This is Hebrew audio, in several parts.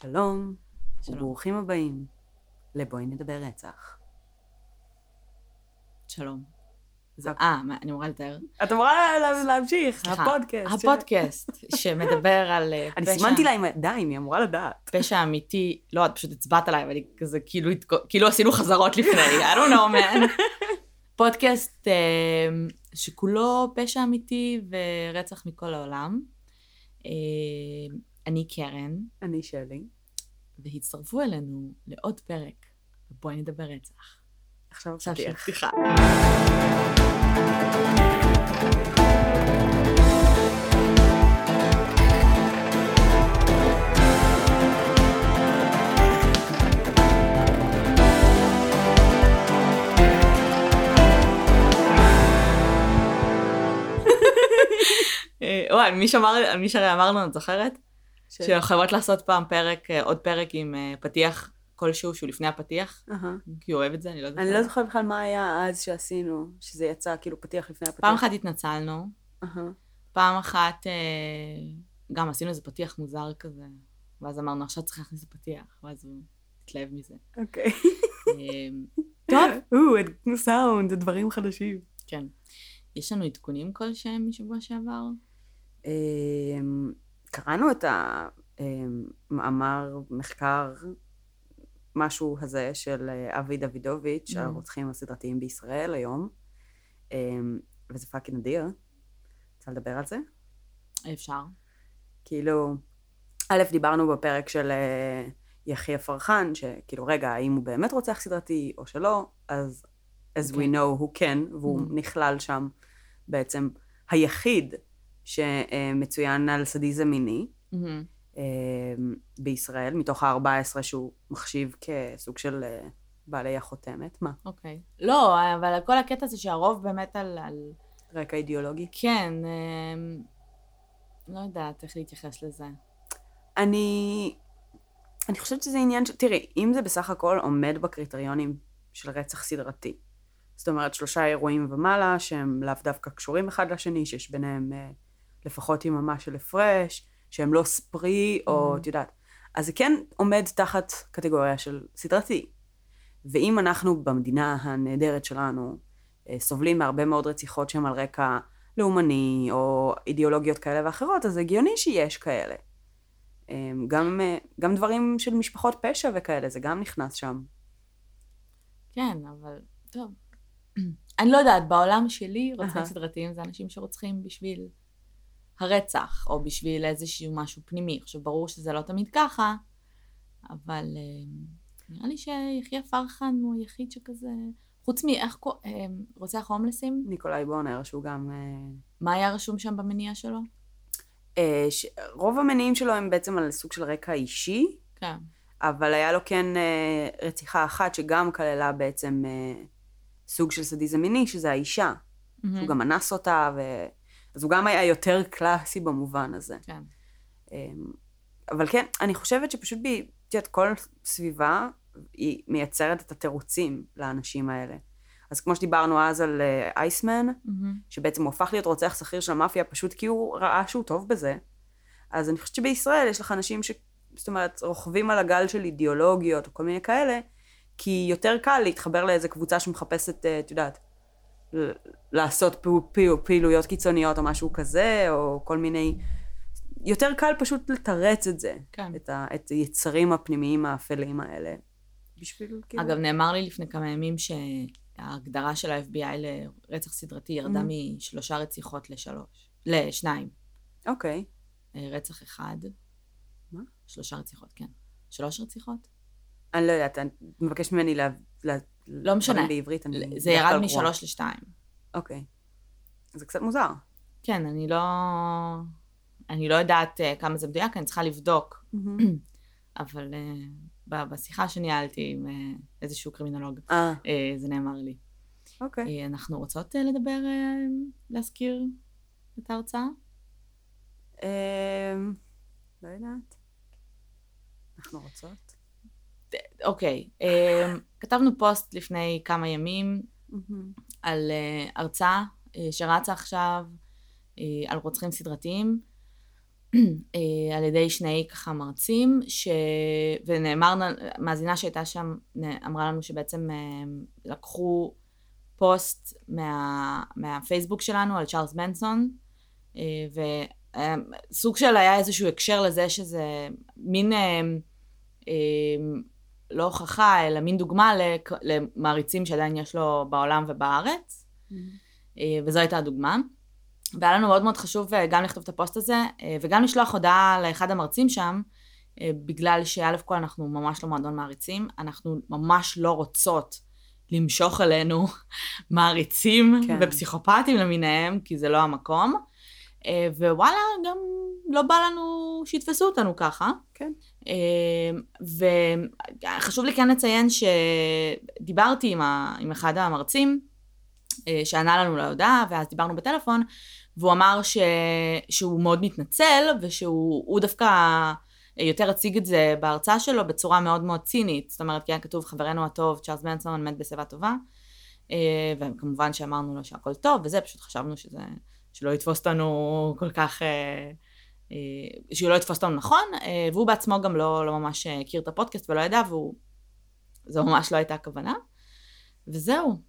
שלום, שלום. וברוכים הבאים לבואי נדבר רצח. שלום. אה, אני אמורה לתאר? את אמורה לה- להמשיך. הפודקאסט. הפודקאסט שמדבר על אה, אני פשע, סימנתי לה עם הידיים, היא אמורה לדעת. פשע אמיתי, לא, את פשוט הצבעת עליי, ואני כזה, כאילו, כאילו עשינו חזרות לפני, I don't know, man. פודקאסט אה, שכולו פשע אמיתי ורצח מכל העולם. אני קרן, אני שלי. והצטרפו אלינו לעוד פרק, ובואי נדבר רצח. עכשיו עכשיו. פתיחה. אה, וואי, מי שאמר, אמרנו, את זוכרת? ש- שאנחנו חייבות לעשות פעם פרק, אה, עוד פרק עם אה, פתיח כלשהו שהוא לפני הפתיח, אהה. כי הוא אוהב את זה, אני לא יודעת. אני לא זוכרת בכלל מה היה אז שעשינו, שזה יצא כאילו פתיח לפני הפתיח. פעם אחת התנצלנו, אהה. פעם אחת אה, גם עשינו איזה פתיח מוזר כזה, ואז אמרנו, עכשיו צריך להכניס את הפתיח, ואז הוא התלהב מזה. אוקיי. אה, טוב, או, סאונד, זה דברים חדשים. כן. יש לנו עדכונים כלשהם משבוע שעבר? קראנו את המאמר, מחקר, משהו הזה של אה, אבי דוידוביץ', Mm. הרוצחים הסדרתיים בישראל היום, אמ, וזה fucking נדיר. רוצה לדבר על זה? אפשר. כאילו, א', דיברנו בפרק של אה, יחיא פרחן, שכאילו, רגע, האם הוא באמת רוצח סדרתי או שלא, אז as we כן. know הוא כן, והוא Mhm. נכלל שם בעצם היחיד שמצוין על סדיזם מיני. אה, בישראל, מתוך ה-14 שהוא מחשיב כסוג של אה, בעלי החותמת. מה? אוקיי. לא, אבל כל הקטע זה שהרוב באמת על... על... רקע אידיאולוגי? כן, אה, לא יודעת איך להתייחס לזה. אני... אני חושבת שזה עניין ש... תראי, אם זה בסך הכל עומד בקריטריונים של רצח סדרתי, זאת אומרת שלושה אירועים ומעלה שהם לאו דווקא קשורים אחד לשני, שיש ביניהם אה, לפחות יממה של הפרש, שהם לא ספרי, או Mhm. את יודעת, אז זה כן עומד תחת קטגוריה של סדרתי. ואם אנחנו במדינה הנהדרת שלנו אה, סובלים מהרבה מאוד רציחות שהן על רקע לאומני, או אידיאולוגיות כאלה ואחרות, אז הגיוני שיש כאלה. אמ, גם, אה, גם דברים של משפחות פשע וכאלה, זה גם נכנס שם. כן, אבל טוב. אני לא יודעת, בעולם שלי רוצחים. סדרתיים זה אנשים שרוצחים בשביל הרצח, או בשביל איזשהו משהו פנימי. עכשיו, ברור שזה לא תמיד ככה, אבל אה, נראה לי שיחיא פרחן הוא היחיד שכזה... חוץ מאיך קו... אה, רוצח הומלסים, ניקולאי בונר, שהוא גם... אה, מה היה רשום שם במניע שלו? אה, ש... רוב המניעים שלו הם בעצם על סוג של רקע אישי, כן. אבל היה לו כן אה, רציחה אחת שגם כללה בעצם סוג של סדיזם מיני, שזה האישה. מהמם. הוא גם אנס אותה, ו... אז הוא גם היה יותר קלאסי במובן הזה. כן. אמ, אבל כן, אני חושבת שפשוט, ב- את יודעת, כל סביבה היא מייצרת את התירוצים לאנשים האלה. אז כמו שדיברנו אז על אה, אייסמן, מהמם. שבעצם הוא הפך להיות רוצח שכיר של המאפיה פשוט כי הוא ראה שהוא טוב בזה. אז אני חושבת שבישראל יש לך אנשים ש... זאת אומרת, רוכבים על הגל של אידיאולוגיות או כל מיני כאלה, כי יותר קל להתחבר לאיזה קבוצה שמחפשת, אה, את יודעת, לעשות פעו- פעו- פעילויות קיצוניות או משהו כזה, או כל מיני... יותר קל פשוט לתרץ את זה, כן. את, ה... את היצרים הפנימיים האפלים האלה. בשביל, כאילו... אגב, נאמר לי לפני כמה ימים שההגדרה של ה-FBI לרצח סדרתי ירדה Mhm. משלושה רציחות לשלוש, לשניים. אוקיי. אה, רצח אחד. מה? שלושה רציחות, כן. שלוש רציחות? אני לא יודעת, את מבקשת ממני לה... לה... לא משנה. דברים בעברית, אני... זה ירד משלוש לשתיים. אוקיי. זה קצת מוזר. כן, אני לא... אני לא יודעת אה, כמה זה מדויק, אני צריכה לבדוק. אבל ב- בשיחה שניהלתי עם אה, איזשהו קרימינולוג, אה, זה נאמר לי. אוקיי. אה, אנחנו רוצות אה, לדבר, אה, להזכיר את ההרצאה? אמ, לא יודעת. אנחנו רוצות? אוקיי, אה, כתבנו פוסט לפני כמה ימים על אה, הרצאה אה, שרצה עכשיו אה, על רוצחים סדרתיים. אה, על ידי שני ככה מרצים, ש... ונאמר, מאזינה שהייתה שם אמרה לנו שבעצם אה, לקחו פוסט מה... מהפייסבוק שלנו על צ'ארלס מנסון, וסוג של היה איזשהו הקשר לזה שזה מין, אה, אה, לא הוכחה, אלא מין דוגמה למעריצים שעדיין יש לו בעולם ובארץ. אה, וזו הייתה הדוגמה. והיה לנו מאוד מאוד חשוב אה, גם לכתוב את הפוסט הזה, אה, וגם לשלוח הודעה לאחד המרצים שם, בגלל שא' כל אנחנו ממש לא מועדון מעריצים, אנחנו ממש לא רוצות למשוך אלינו מעריצים כן. ופסיכופטים למיניהם, כי זה לא המקום. ווואלה, גם לא בא לנו שיתפסו אותנו ככה. כן. אה, וחשוב לי כן לציין שדיברתי עם, ה... עם אחד המרצים, אה, שענה לנו להודעה, ואז דיברנו בטלפון, והוא אמר ש... שהוא מאוד מתנצל, ושהוא הוא דווקא אה, יותר הציג את זה בהרצאה שלו בצורה מאוד מאוד צינית. זאת אומרת, כי היה כתוב חברנו הטוב, צ'ארלס מנסון מת בשיבה טובה, אה, וכמובן שאמרנו לו שהכל טוב, וזה, פשוט חשבנו שזה, שלא יתפוס אותנו כל כך... אה, שהוא לא יתפוס אותנו נכון, אה, והוא בעצמו גם לא, לא ממש אה, הכיר את הפודקאסט ולא ידע, והוא... זו ממש לא הייתה הכוונה. וזהו.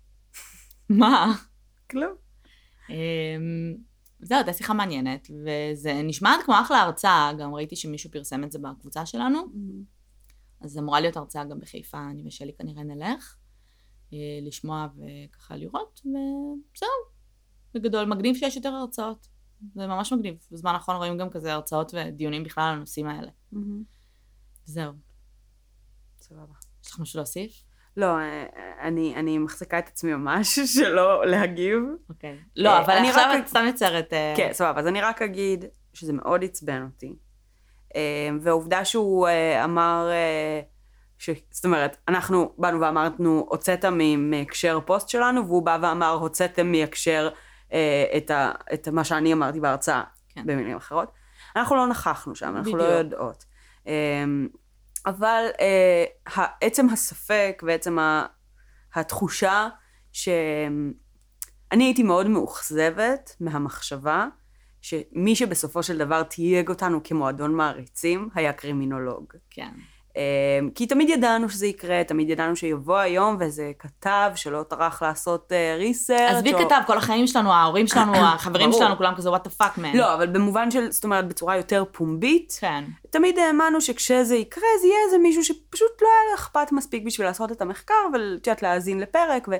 מה? כלום. זהו, הייתה שיחה מעניינת, וזה נשמעת כמו אחלה הרצאה, גם ראיתי שמישהו פרסם את זה בקבוצה שלנו, אז אמורה להיות הרצאה גם בחיפה, אני ושלי כנראה נלך, לשמוע וככה לראות, וזהו. בגדול, מגניב שיש יותר הרצאות. זה ממש מגניב. בזמן האחרון רואים גם כזה הרצאות ודיונים בכלל על הנושאים האלה. זהו. סבבה. יש לך משהו להוסיף? לא, אה, אני, אני מחזיקה את עצמי ממש שלא להגיב. אוקיי. לא, אה, אבל עכשיו רק- את סתם יוצרת... אה, כן, סבבה, אז אני רק אגיד שזה מאוד עצבן אותי. והעובדה שהוא אמר, ש... זאת אומרת, אנחנו באנו ואמרנו, הוצאת מהקשר פוסט שלנו, והוא בא ואמר, הוצאתם מהקשר את, ה... את מה שאני אמרתי בהרצאה, כן. במילים אחרות. אנחנו לא נכחנו שם, אנחנו לא בדיוק. יודעות. אה, אבל אה, עצם הספק ועצם התחושה ש... אני הייתי מאוד מאוכזבת מהמחשבה שמי שבסופו של דבר תייג אותנו כמועדון מעריצים היה קרימינולוג. כן. אמ, כי תמיד ידענו שזה יקרה, תמיד ידענו שיבוא היום ואיזה כתב שלא טרח לעשות ריסרצ' עזבי כתב, כל החיים שלנו, ההורים שלנו, החברים. שלנו, כולם כזה, what the fuck, man. לא, אבל במובן של, זאת אומרת, בצורה יותר פומבית, כן. תמיד האמנו שכשזה יקרה, זה יהיה איזה מישהו שפשוט לא היה אכפת מספיק בשביל לעשות את המחקר, ואת יודעת, להאזין לפרק, ו...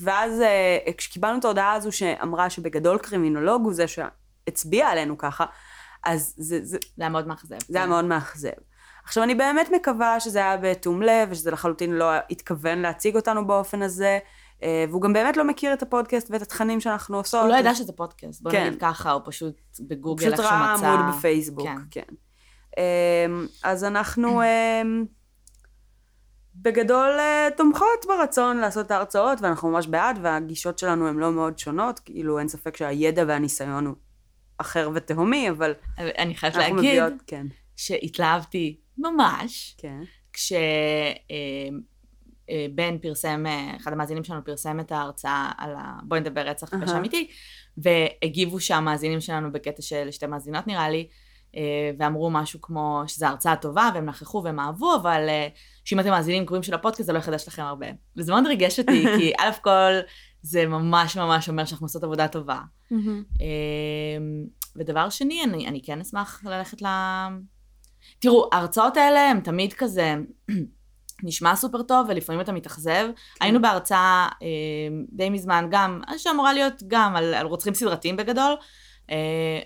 ואז אה, כשקיבלנו את ההודעה הזו שאמרה שבגדול קרימינולוג הוא זה שהצביע עלינו ככה, אז זה, זה, זה היה מאוד מאכזב. זה היה מאוד מאכזב. עכשיו, אני באמת מקווה שזה היה בתום לב, ושזה לחלוטין לא התכוון להציג אותנו באופן הזה, אה, והוא גם באמת לא מכיר את הפודקאסט ואת התכנים שאנחנו עושות. הוא לא ידע שזה פודקאסט, בוא כן. נגיד ככה, הוא פשוט בגוגל פשוט איך שהוא ראה מצא. עמוד בפייסבוק, כן. כן. אמ, אז אנחנו אמ, בגדול אה, תומכות ברצון לעשות את ההרצאות, ואנחנו ממש בעד, והגישות שלנו הן לא מאוד שונות, כאילו אין ספק שהידע והניסיון הוא אחר ותהומי, אבל אני חייבת להגיד מביאות, כן, שהתלהבתי ממש, כן. כשבן פרסם, אה, אחד המאזינים שלנו פרסם את ההרצאה על ה... בואי נדבר רצח פשע אהה. אמיתי, והגיבו שהמאזינים שלנו בקטע של שתי מאזינות נראה לי, אה, ואמרו משהו כמו שזו הרצאה טובה, והם נכחו והם אהבו, אבל אה, שאם אתם מאזינים קרובים של הפודקאסט זה לא יחדש לכם הרבה. וזה מאוד ריגש אותי, כי א' כל זה ממש ממש אומר שאנחנו עושות עבודה טובה. אמ, ודבר שני, אני, אני כן אשמח ללכת ל... תראו, ההרצאות האלה הן תמיד כזה, נשמע סופר טוב ולפעמים אתה מתאכזב. היינו בהרצאה אה, די מזמן גם, שאמורה להיות גם על, על רוצחים סדרתיים בגדול. אה,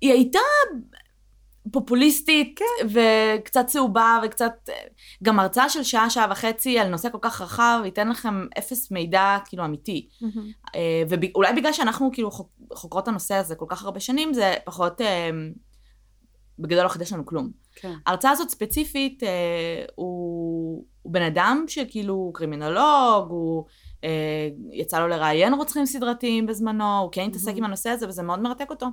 היא הייתה פופוליסטית כן. וקצת צהובה וקצת... גם הרצאה של שעה, שעה וחצי על נושא כל כך רחב, ייתן לכם אפס מידע כאילו אמיתי. אה, ואולי בגלל שאנחנו כאילו חוק- חוקרות הנושא הזה כל כך הרבה שנים, זה פחות, אה, בגדול לא חידש לנו כלום. כן. ההרצאה הזאת ספציפית, אה, הוא, הוא בן אדם שכאילו הוא קרימינולוג, הוא אה, יצא לו לראיין רוצחים סדרתיים בזמנו, הוא כן התעסק מהמם. עם הנושא הזה וזה מאוד מרתק אותו.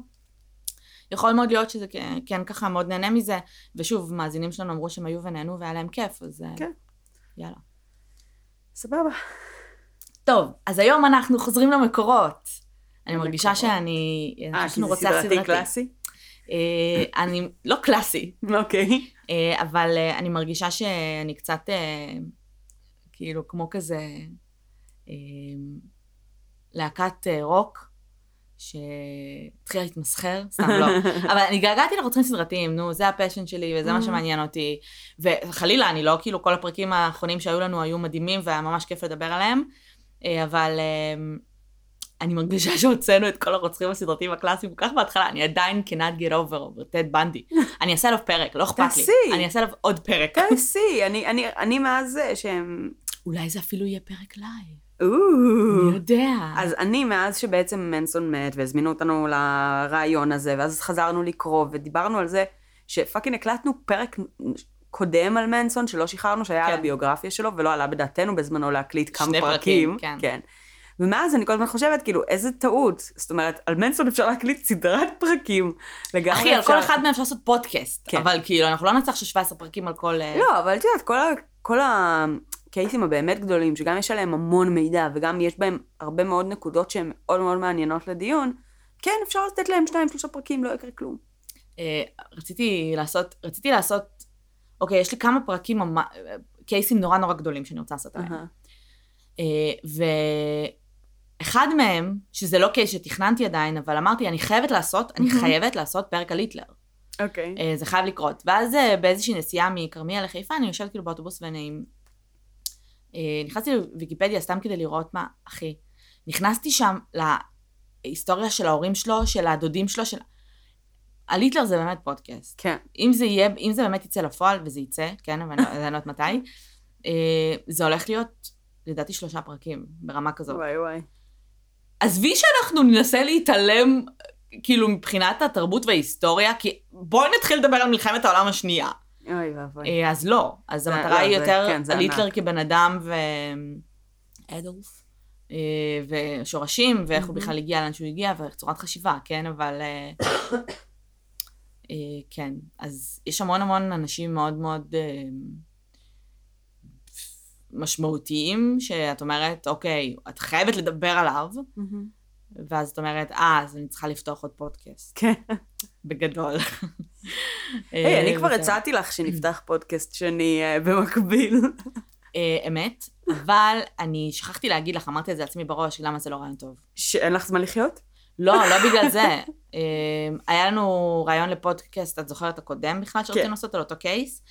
יכול מאוד להיות שזה כן, כן ככה מאוד נהנה מזה, ושוב, מאזינים שלנו אמרו שהם היו ונהנו והיה להם כיף, אז אה, כן. יאללה. סבבה. טוב, אז היום אנחנו חוזרים למקורות. אני מרגישה. שאני... אני אה, חושבת כי זה סדרתי קלאסי? אה, אני... לא קלאסי, אוקיי. אה, אבל אה, אני מרגישה שאני קצת, כאילו, כמו כזה להקת רוק, שהתחילה להתמסחר, סתם לא. אבל אני התגעגעתי לרוצחים סדרתיים, נו, זה ה passion שלי וזה מה Mhm. שמעניין אותי. וחלילה, אני לא, כאילו, כל הפרקים האחרונים שהיו לנו היו מדהימים והיה ממש כיף לדבר עליהם, אבל אני מרגישה שהוצאנו את כל הרוצחים הסדרתיים הקלאסיים כל כך בהתחלה, אני עדיין cannot get over over טד בנדי. אני אעשה עליו פרק, לא אכפת לי. תעשי. אני אעשה עליו עוד פרק. תעשי, אני- אני- אני מאז זה שהם... אולי זה אפילו יהיה פרק live. מי יודע. אז אני, מאז שבעצם מנסון מת והזמינו אותנו לרעיון הזה, ואז חזרנו לקרוא ודיברנו על זה, ש fucking הקלטנו פרק קודם על מנסון שלא שחררנו, שהיה על כן. הביוגרפיה שלו, ולא עלה בדעתנו בזמנו להקליט כמה שני פרקים. פרקים, כן. כן. ומאז אני כל הזמן חושבת, כאילו, איזה טעות. זאת אומרת, על מנסון אפשר להקליט סדרת פרקים. לגמרי אחי, על אפשר- כל אחד מהם אפשר לעשות פודקאסט. כן. אבל כאילו, אנחנו לא נצטרך של 17 פרקים על כל... אה, לא, אבל את יודעת, כל, ה, כל הקייסים הבאמת גדולים, שגם יש עליהם המון מידע, וגם יש בהם הרבה מאוד נקודות שהן מאוד מאוד מעניינות לדיון, כן, אפשר לתת להם שניים, שלושה פרקים, לא יקרה כלום. אה, רציתי לעשות, רציתי לעשות, אוקיי, יש לי כמה פרקים, אה, קייסים נורא נורא גדולים שאני רוצה לעשות עליהם. אהה. אה, ואחד מהם, שזה לא קייס שתכננתי עדיין, אבל אמרתי, אני חייבת לעשות, אני. חייבת לעשות פרק על היטלר. אוקיי. אה, זה חייב לקרות. ואז אה, באיזושהי נסיעה מכרמיאל לחיפה, אני יושבת כאילו באוטובוס ואני... אה, נכנסתי לוויקיפדיה סתם כדי לראות מה, אחי. נכנסתי שם להיסטוריה של ההורים שלו, של הדודים שלו, של... על היטלר זה באמת פודקאסט. כן. אם זה יהיה, אם זה באמת יצא לפועל, וזה יצא, כן, אבל אני לא- לא יודעת מתי, זה הולך להיות, לדעתי, שלושה פרקים, ברמה כזאת. וואי וואי. עזבי שאנחנו ננסה להתעלם, כאילו, מבחינת התרבות וההיסטוריה, כי בואי נתחיל לדבר על מלחמת העולם השנייה. אוי ואבוי. אה, אז לא, אז זה- המטרה לא, היא זה- יותר כן, על. היטלר כבן אדם ו... אדולף. אה, ושורשים, ואיך הוא מהמם. בכלל הגיע לאן שהוא הגיע, וצורת חשיבה, כן? אבל... אה, אה, כן, אז יש המון המון אנשים מאוד מאוד אה, משמעותיים, שאת אומרת, אוקיי, את חייבת לדבר עליו, מהמם. ואז את אומרת, אה, אז אני צריכה לפתוח עוד פודקאסט. כן. בגדול. היי, אני אה, כבר וזהו. הצעתי לך שנפתח פודקאסט שני אה, במקביל. אה, אמת, אבל אני שכחתי להגיד לך, אמרתי את זה לעצמי בראש, למה זה לא רעיון טוב. שאין לך זמן לחיות? לא, לא בגלל זה. היה לנו רעיון לפודקאסט, את זוכרת הקודם בכלל שרצינו כן. לעשות על אותו קייס?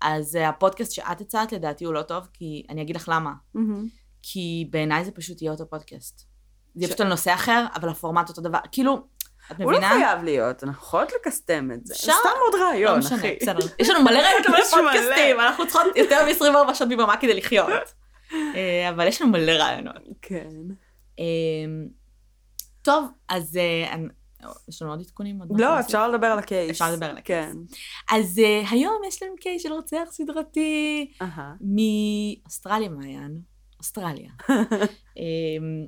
אז אה, הפודקאסט שאת הצעת לדעתי הוא לא טוב, כי אני אגיד לך למה. כי בעיניי זה פשוט יהיה אותו פודקאסט. זה יהיה ש- פשוט על נושא אחר, אבל הפורמט אותו דבר. כאילו, את הוא לא מבינה? חייב להיות, אנחנו יכולות לקסטם את זה. אפשר? סתם עוד לא רעיון, משנה, אחי. בסדר. יש לנו מלא רעיונות למלא יש מלא. פודקאסטים, אנחנו צריכות יותר מ-24 שעות מבמה כדי לחיות. אה, אבל יש לנו מלא רעיונות. כן. אמ, טוב, אז אה, יש לנו עוד עדכונים? עוד לא? אפשר לדבר על הקייס. אפשר לדבר על הקייס. כן. אז אה, היום יש לנו קייס של רוצח סדרתי אהה. מאוסטרליה, מעיין. אוסטרליה. אמ,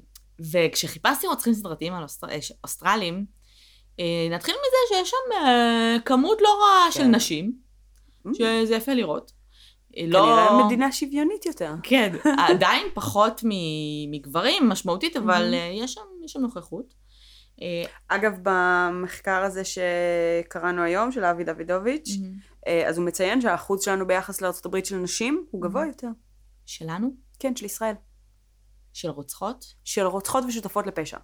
וכשחיפשתי רוצחים סדרתיים על אוסטר- אה, אוסטרלים, אה, נתחיל מזה שיש שם אה, כמות לא רעה של כן. נשים, שזה יפה לראות. לא... כנראה מדינה שוויונית יותר. כן, עדיין פחות מגברים, משמעותית, אבל Mhm. אה, יש שם, יש שם נוכחות. אה, אגב, במחקר הזה שקראנו היום, של אבי דוידוביץ', אה, אז הוא מציין שהאחוז שלנו ביחס לארה"ב של נשים הוא גבוה. יותר. שלנו? כן, של ישראל. של רוצחות? של רוצחות ושותפות לפשע.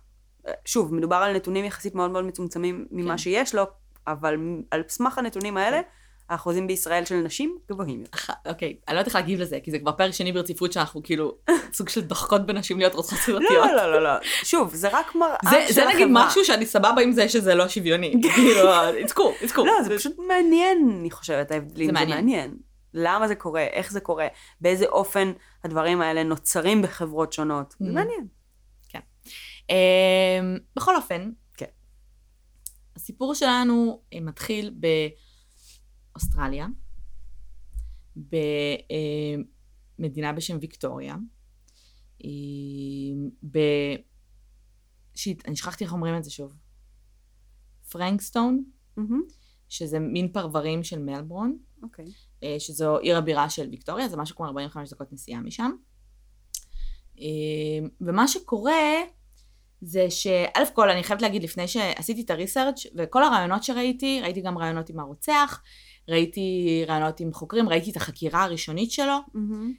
אה, שוב, מדובר על נתונים יחסית מאוד מאוד מצומצמים ממה כן. שיש לו, אבל על סמך הנתונים האלה, האחוזים בישראל של נשים גבוהים יותר. אוקיי, אני לא יודעת איך להגיב לזה, כי זה כבר פרק שני ברציפות שאנחנו כאילו סוג של דוחקות בנשים להיות רוצחות סדרתיות. לא, לא, לא, לא. שוב, זה רק מראה זה, של זה נגיד החברה. משהו שאני סבבה עם זה שזה לא שוויוני. כאילו, it's cool, it's cool. לא, זה פשוט מעניין, אני חושבת, ההבדלים. זה מעניין. למה זה קורה, איך זה קורה, באיזה אופן הדברים האלה נוצרים בחברות שונות. זה Mhm. מעניין. אמ, בכל אופן, כן. הסיפור שלנו אה, מתחיל באוסטרליה, במדינה בשם ויקטוריה. אה, ב... שיט, אני שכחתי איך אומרים את זה שוב. פרנקסטון, מהמם. שזה מין פרברים של מלבורן, אוקיי. אה, שזו עיר הבירה של ויקטוריה, זה משהו כמו 45 דקות נסיעה משם. אה, ומה שקורה זה שא' כל, אני חייבת להגיד, לפני שעשיתי את הריסרצ' וכל הרעיונות שראיתי, ראיתי גם רעיונות עם הרוצח, ראיתי רעיונות עם חוקרים, ראיתי את החקירה הראשונית שלו. מהמם.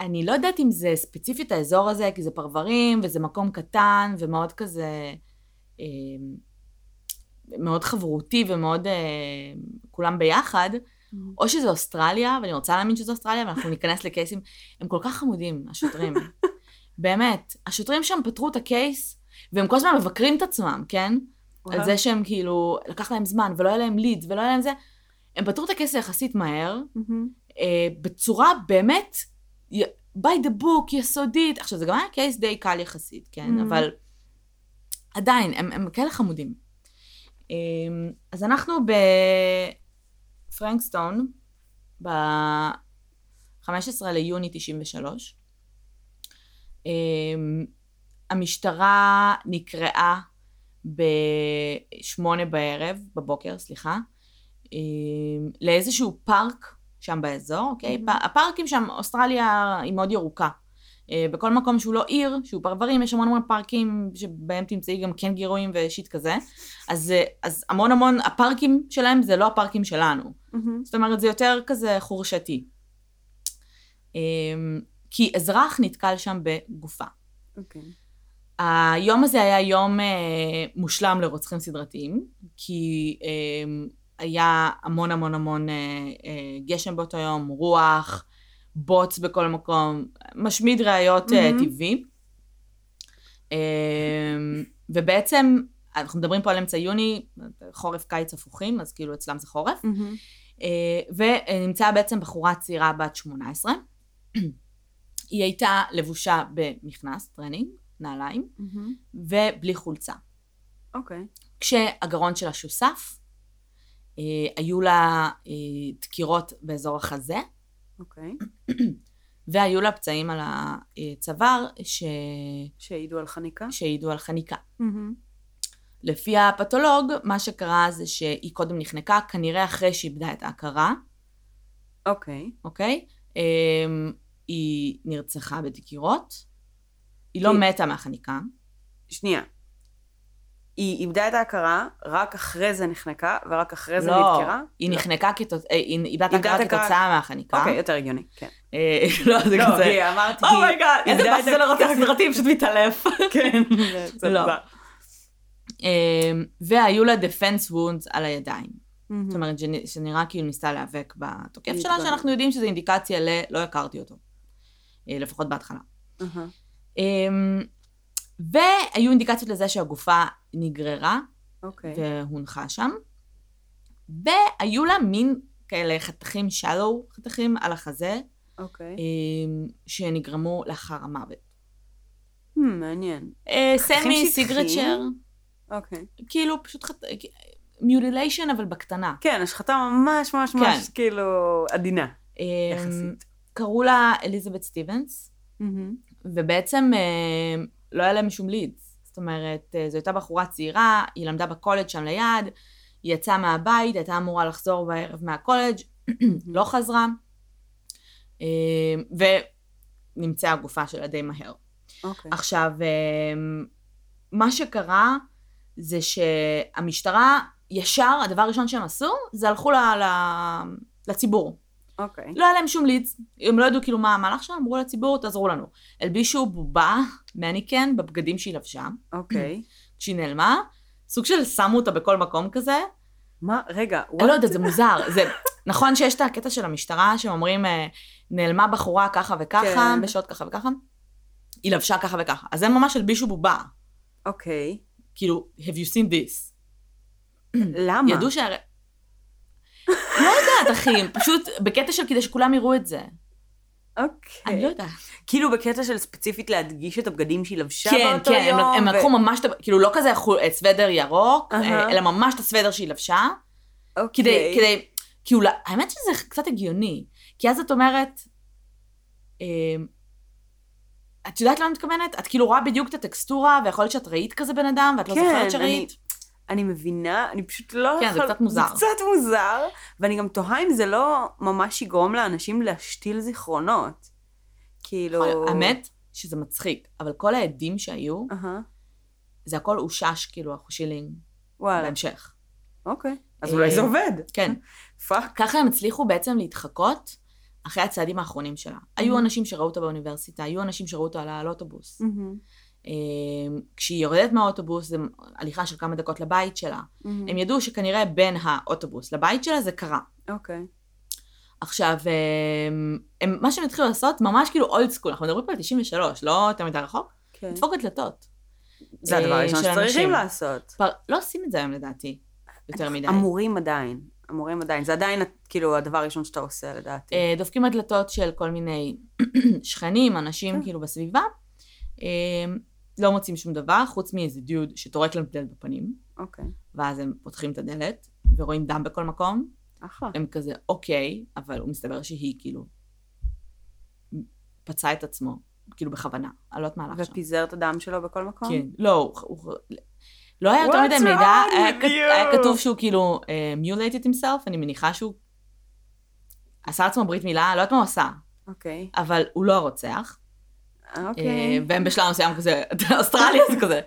אני לא יודעת אם זה ספציפית האזור הזה, כי זה פרברים, וזה מקום קטן, ומאוד כזה, אה, מאוד חברותי ומאוד אה, כולם ביחד, או שזה אוסטרליה, ואני רוצה להאמין שזה אוסטרליה, ואנחנו ניכנס לקייסים, הם כל כך חמודים, השוטרים. באמת, השוטרים שם פתרו את הקייס, והם כל הזמן מבקרים את עצמם, כן? וואו. על זה שהם כאילו, לקח להם זמן, ולא היה להם ליד, ולא היה להם זה. הם פתרו את הקייס יחסית מהר. אה, בצורה באמת, by the book, יסודית. עכשיו, זה גם היה קייס די קל יחסית, כן? Mhm. אבל עדיין, הם, הם כאלה חמודים. אה, אז אנחנו בפרנקסטון, ב-15 ליוני 93. אה, המשטרה נקראה בשמונה בערב, בבוקר, סליחה, לאיזשהו פארק שם באזור, אוקיי? Mhm. פ- הפארקים שם, אוסטרליה היא מאוד ירוקה. אה, בכל מקום שהוא לא עיר, שהוא פרברים, יש המון המון פארקים שבהם תמצאי גם קנגירואים ושיט כזה. אז, אה, אז המון המון, הפארקים שלהם זה לא הפארקים שלנו. מהמם. זאת אומרת, זה יותר כזה חורשתי. אה, כי אזרח נתקל שם בגופה. אוקיי. היום הזה היה יום אה, מושלם לרוצחים סדרתיים, כי אה, היה המון המון המון אה, אה, גשם באותו יום, רוח, בוץ בכל מקום, משמיד ראיות אה, מהמם. טבעי. אה, ובעצם, אנחנו מדברים פה על אמצע יוני, חורף קיץ הפוכים, אז כאילו אצלם זה חורף. מהמם. אה, ונמצאה בעצם בחורה צעירה בת 18. היא הייתה לבושה במכנס, טרנינג, נעליים, מהמם. ובלי חולצה. אוקיי. כשהגרון שלה שוסף, אה, היו לה אה, דקירות באזור החזה, אוקיי. והיו לה פצעים על הצוואר ש... שהעידו על חניקה? שהעידו על חניקה. מהמם. לפי הפתולוג, מה שקרה זה שהיא קודם נחנקה, כנראה אחרי שאיבדה את ההכרה, אוקיי. אוקיי? אמ, היא נרצחה בדקירות. היא לא מתה מהחניקה. שנייה. היא איבדה את ההכרה, רק אחרי זה נחנקה, ורק אחרי זה לא, נדקרה? היא לא. נחנקה כתוצאה, היא איבדה את ההכרה כתוצאה מהחניקה. אוקיי, יותר הגיוני, כן. אה, לא, זה לא, כזה. כי אמרתי, oh my god, איזה באסה זה לרוצח סדרתי, פשוט מתעלף. כן. זה לא. מוזר. אמ, והיו לה defense wounds על הידיים. זאת אומרת, שנ- שנראה כאילו ניסתה להיאבק בתוקף שלה. שאנחנו יודעים שזה אינדיקציה ל... לא הכרתי אותו. אה, לפחות בהתחלה. והיו אינדיקציות לזה שהגופה נגררה אוקיי. והונחה שם. והיו לה מין כאלה חתכים שלו, חתכים על החזה, אוקיי. אמ, שנגרמו לאחר המוות. Hmm, מעניין. סמי שטחיים? סיגרצ'ר, אוקיי. כאילו פשוט חת... מיוטיליישן אבל בקטנה. כן, השחתה ממש ממש ממש כאילו עדינה. יחסית. קראו לה אליזבת סטיבנס, מהמם. ובעצם אה, לא היה להם שום לידס. זאת אומרת, אה, זו הייתה בחורה צעירה, היא למדה בקולג' שם ליד, היא יצאה מהבית, הייתה אמורה לחזור בערב מהקולג', לא חזרה, אה, ונמצאה הגופה שלה די מהר. אוקיי. עכשיו, אה, מה שקרה זה שהמשטרה, ישר, הדבר הראשון שהם עשו, זה הלכו ל, ל, לציבור. אוקיי. לא היה להם שום לידס, הם לא ידעו כאילו מה המהלך שם, אמרו לציבור, תעזרו לנו. הלבישו בובה, מניקן, בבגדים שהיא לבשה, אוקיי. כשהיא נעלמה, סוג של שמו אותה בכל מקום כזה. מה, רגע, אני לא יודעת, זה מוזר. זה, נכון שיש את הקטע של המשטרה, שהם אומרים, אה, נעלמה בחורה ככה וככה, כן. בשעות ככה וככה, היא לבשה ככה וככה. אז הם ממש הלבישו בובה. אוקיי. כאילו, have you seen this? למה? ידעו שהרי... לא יודעת, אחי, פשוט בקטע של כדי שכולם יראו את זה. אוקיי. אני לא יודעת. כאילו בקטע של ספציפית להדגיש את הבגדים שהיא לבשה כן, באותו כן, הם, יום. הם לקחו ממש, את כאילו לא כזה סוודר ירוק. אה, אלא ממש את הסוודר שהיא לבשה, אוקיי. כדי, כדי, כי אולי, האמת שזה קצת הגיוני, כי אז את אומרת, אה, את יודעת למה אני מתכוונת? את כאילו רואה בדיוק את הטקסטורה, ויכול להיות שאת ראית כזה בן אדם, ואת לא כן, זוכרת אני- שראית. אני מבינה, אני פשוט לא... כן, זה יכול- קצת מוזר. זה קצת מוזר, ואני גם תוהה אם זה לא ממש יגרום לאנשים להשתיל זיכרונות. כאילו... האמת שזה מצחיק, אבל כל העדים שהיו, אהה. זה הכל אושש, כאילו, החושילינג, וואלה. בהמשך. אוקיי. אז אה, אולי זה עובד. כן. fuck. ככה הם הצליחו בעצם להתחקות אחרי הצעדים האחרונים שלה. היו. אנשים שראו אותה באוניברסיטה, היו אנשים שראו אותה על האוטובוס. אה, כשהיא יורדת מהאוטובוס, זה הליכה של כמה דקות לבית שלה. מהמם. הם ידעו שכנראה בין האוטובוס לבית שלה זה קרה. אוקיי. עכשיו, הם, הם, מה שהם התחילו לעשות, ממש כאילו אולד סקול, אנחנו מדברים פה על 93, לא יותר מדי רחוק, כן. לדפוק את דלתות. זה הדבר אה, הראשון שצריכים. לעשות. כבר לא עושים את זה היום לדעתי, יותר מדי. אמורים עדיין. אמורים עדיין. זה עדיין, כאילו, הדבר הראשון שאתה עושה, לדעתי. אה, דופקים בדלתות של כל מיני שכנים, אנשים כן. כאילו בסביבה, אה, לא מוצאים שום דבר, חוץ מאיזה דיוד שטורק להם את הדלת בפנים, אוקיי. ואז הם פותחים את הדלת, ורואים דם בכל מקום, אחלה. הם כזה, אוקיי, אבל הוא מסתבר שהיא כאילו פצעה את עצמו, כאילו בכוונה, אני לא יודעת מה הלך שם. ופיזר את הדם שלו בכל מקום? כן, לא, הוא, הוא, לא היה יותר מדי מידע, היה, כתוב שהוא כאילו uh, mutilated himself, אני מניחה שהוא עשה לעצמו ברית מילה, לא יודעת מה הוא עשה, אוקיי. אבל הוא לא הרוצח. אוקיי. אה, והם בשלב מסוים כזה, אוסטרליה זה כזה,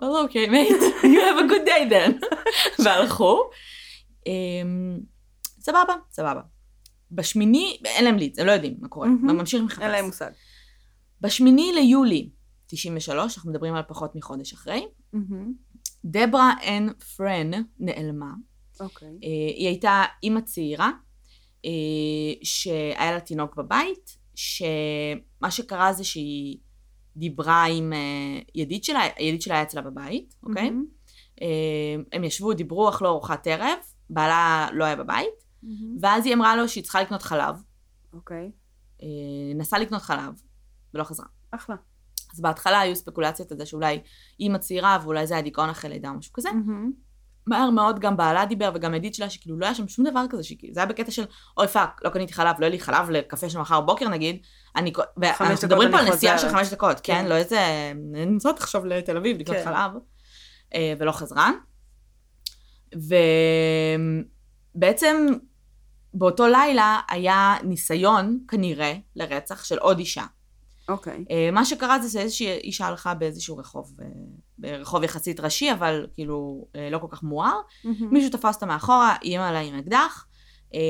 well okay mate, you have a good day then. והלכו. אמ, סבבה, סבבה. בשמיני, אין להם לידס, הם לא יודעים מה קורה. הם ממשיכים לחפש. אין להם מושג. בשמיני ליולי 93, אנחנו מדברים על פחות מחודש אחרי. דברה אן פרן נעלמה. אוקיי. אה, היא הייתה אימא צעירה, אה, שהיה לה תינוק בבית, שמה שקרה זה שהיא דיברה עם אה, ידיד שלה, הידיד שלה היה אצלה בבית, אוקיי? אה, הם ישבו, דיברו, אכלו ארוחת ערב, בעלה לא היה בבית, מהמם. ואז היא אמרה לו שהיא צריכה לקנות חלב, אוקיי. אה, נסעה לקנות חלב, ולא חזרה. אחלה. אז בהתחלה היו ספקולציות על זה שאולי אימא צעירה, ואולי זה היה דיכאון אחרי לידה או משהו כזה. מהמם. מהר מאוד גם בעלה דיבר וגם ידיד שלה שכאילו לא היה שם שום דבר כזה שכאילו זה היה בקטע של אוי fuck לא קניתי חלב לא יהיה לי חלב לקפה של מחר בבוקר נגיד אני ואנחנו מדברים פה על נסיעה של. חמש דקות כן כן. לא איזה אני נוסעת עכשיו לתל אביב לקנות כן. חלב אה, ולא חזרה ובעצם באותו לילה היה ניסיון כנראה לרצח של עוד אישה אוקיי. אה, מה שקרה זה שאיזושהי אישה הלכה באיזשהו רחוב, אה, ברחוב יחסית ראשי, אבל כאילו אה, לא כל כך מואר. מהמם. מישהו תפס אותה מאחורה, איים עליה עם אקדח, אה,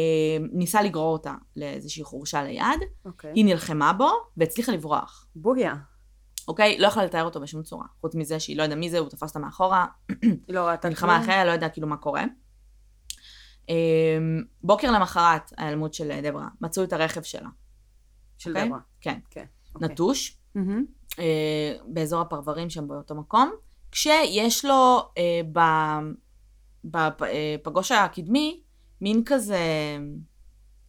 ניסה לגרור אותה לאיזושהי חורשה ליד, אוקיי. היא נלחמה בו והצליחה לברוח, בוגיה. אוקיי? לא יכלה לתאר אותו בשום צורה, חוץ מזה שהיא לא יודעה מי זה, הוא תפס אותה מאחורה, היא לא ראתה מלחמה כלום. אחריה, לא יודע כאילו מה קורה. אה, בוקר למחרת, ההיעלמות של דברה, מצאו את הרכב שלה, של אוקיי? דברה. כן, כן. אוקיי. נטוש, מהמם. אה, באזור הפרברים שם באותו מקום, כשיש לו אה, בפגוש הקדמי מין כזה,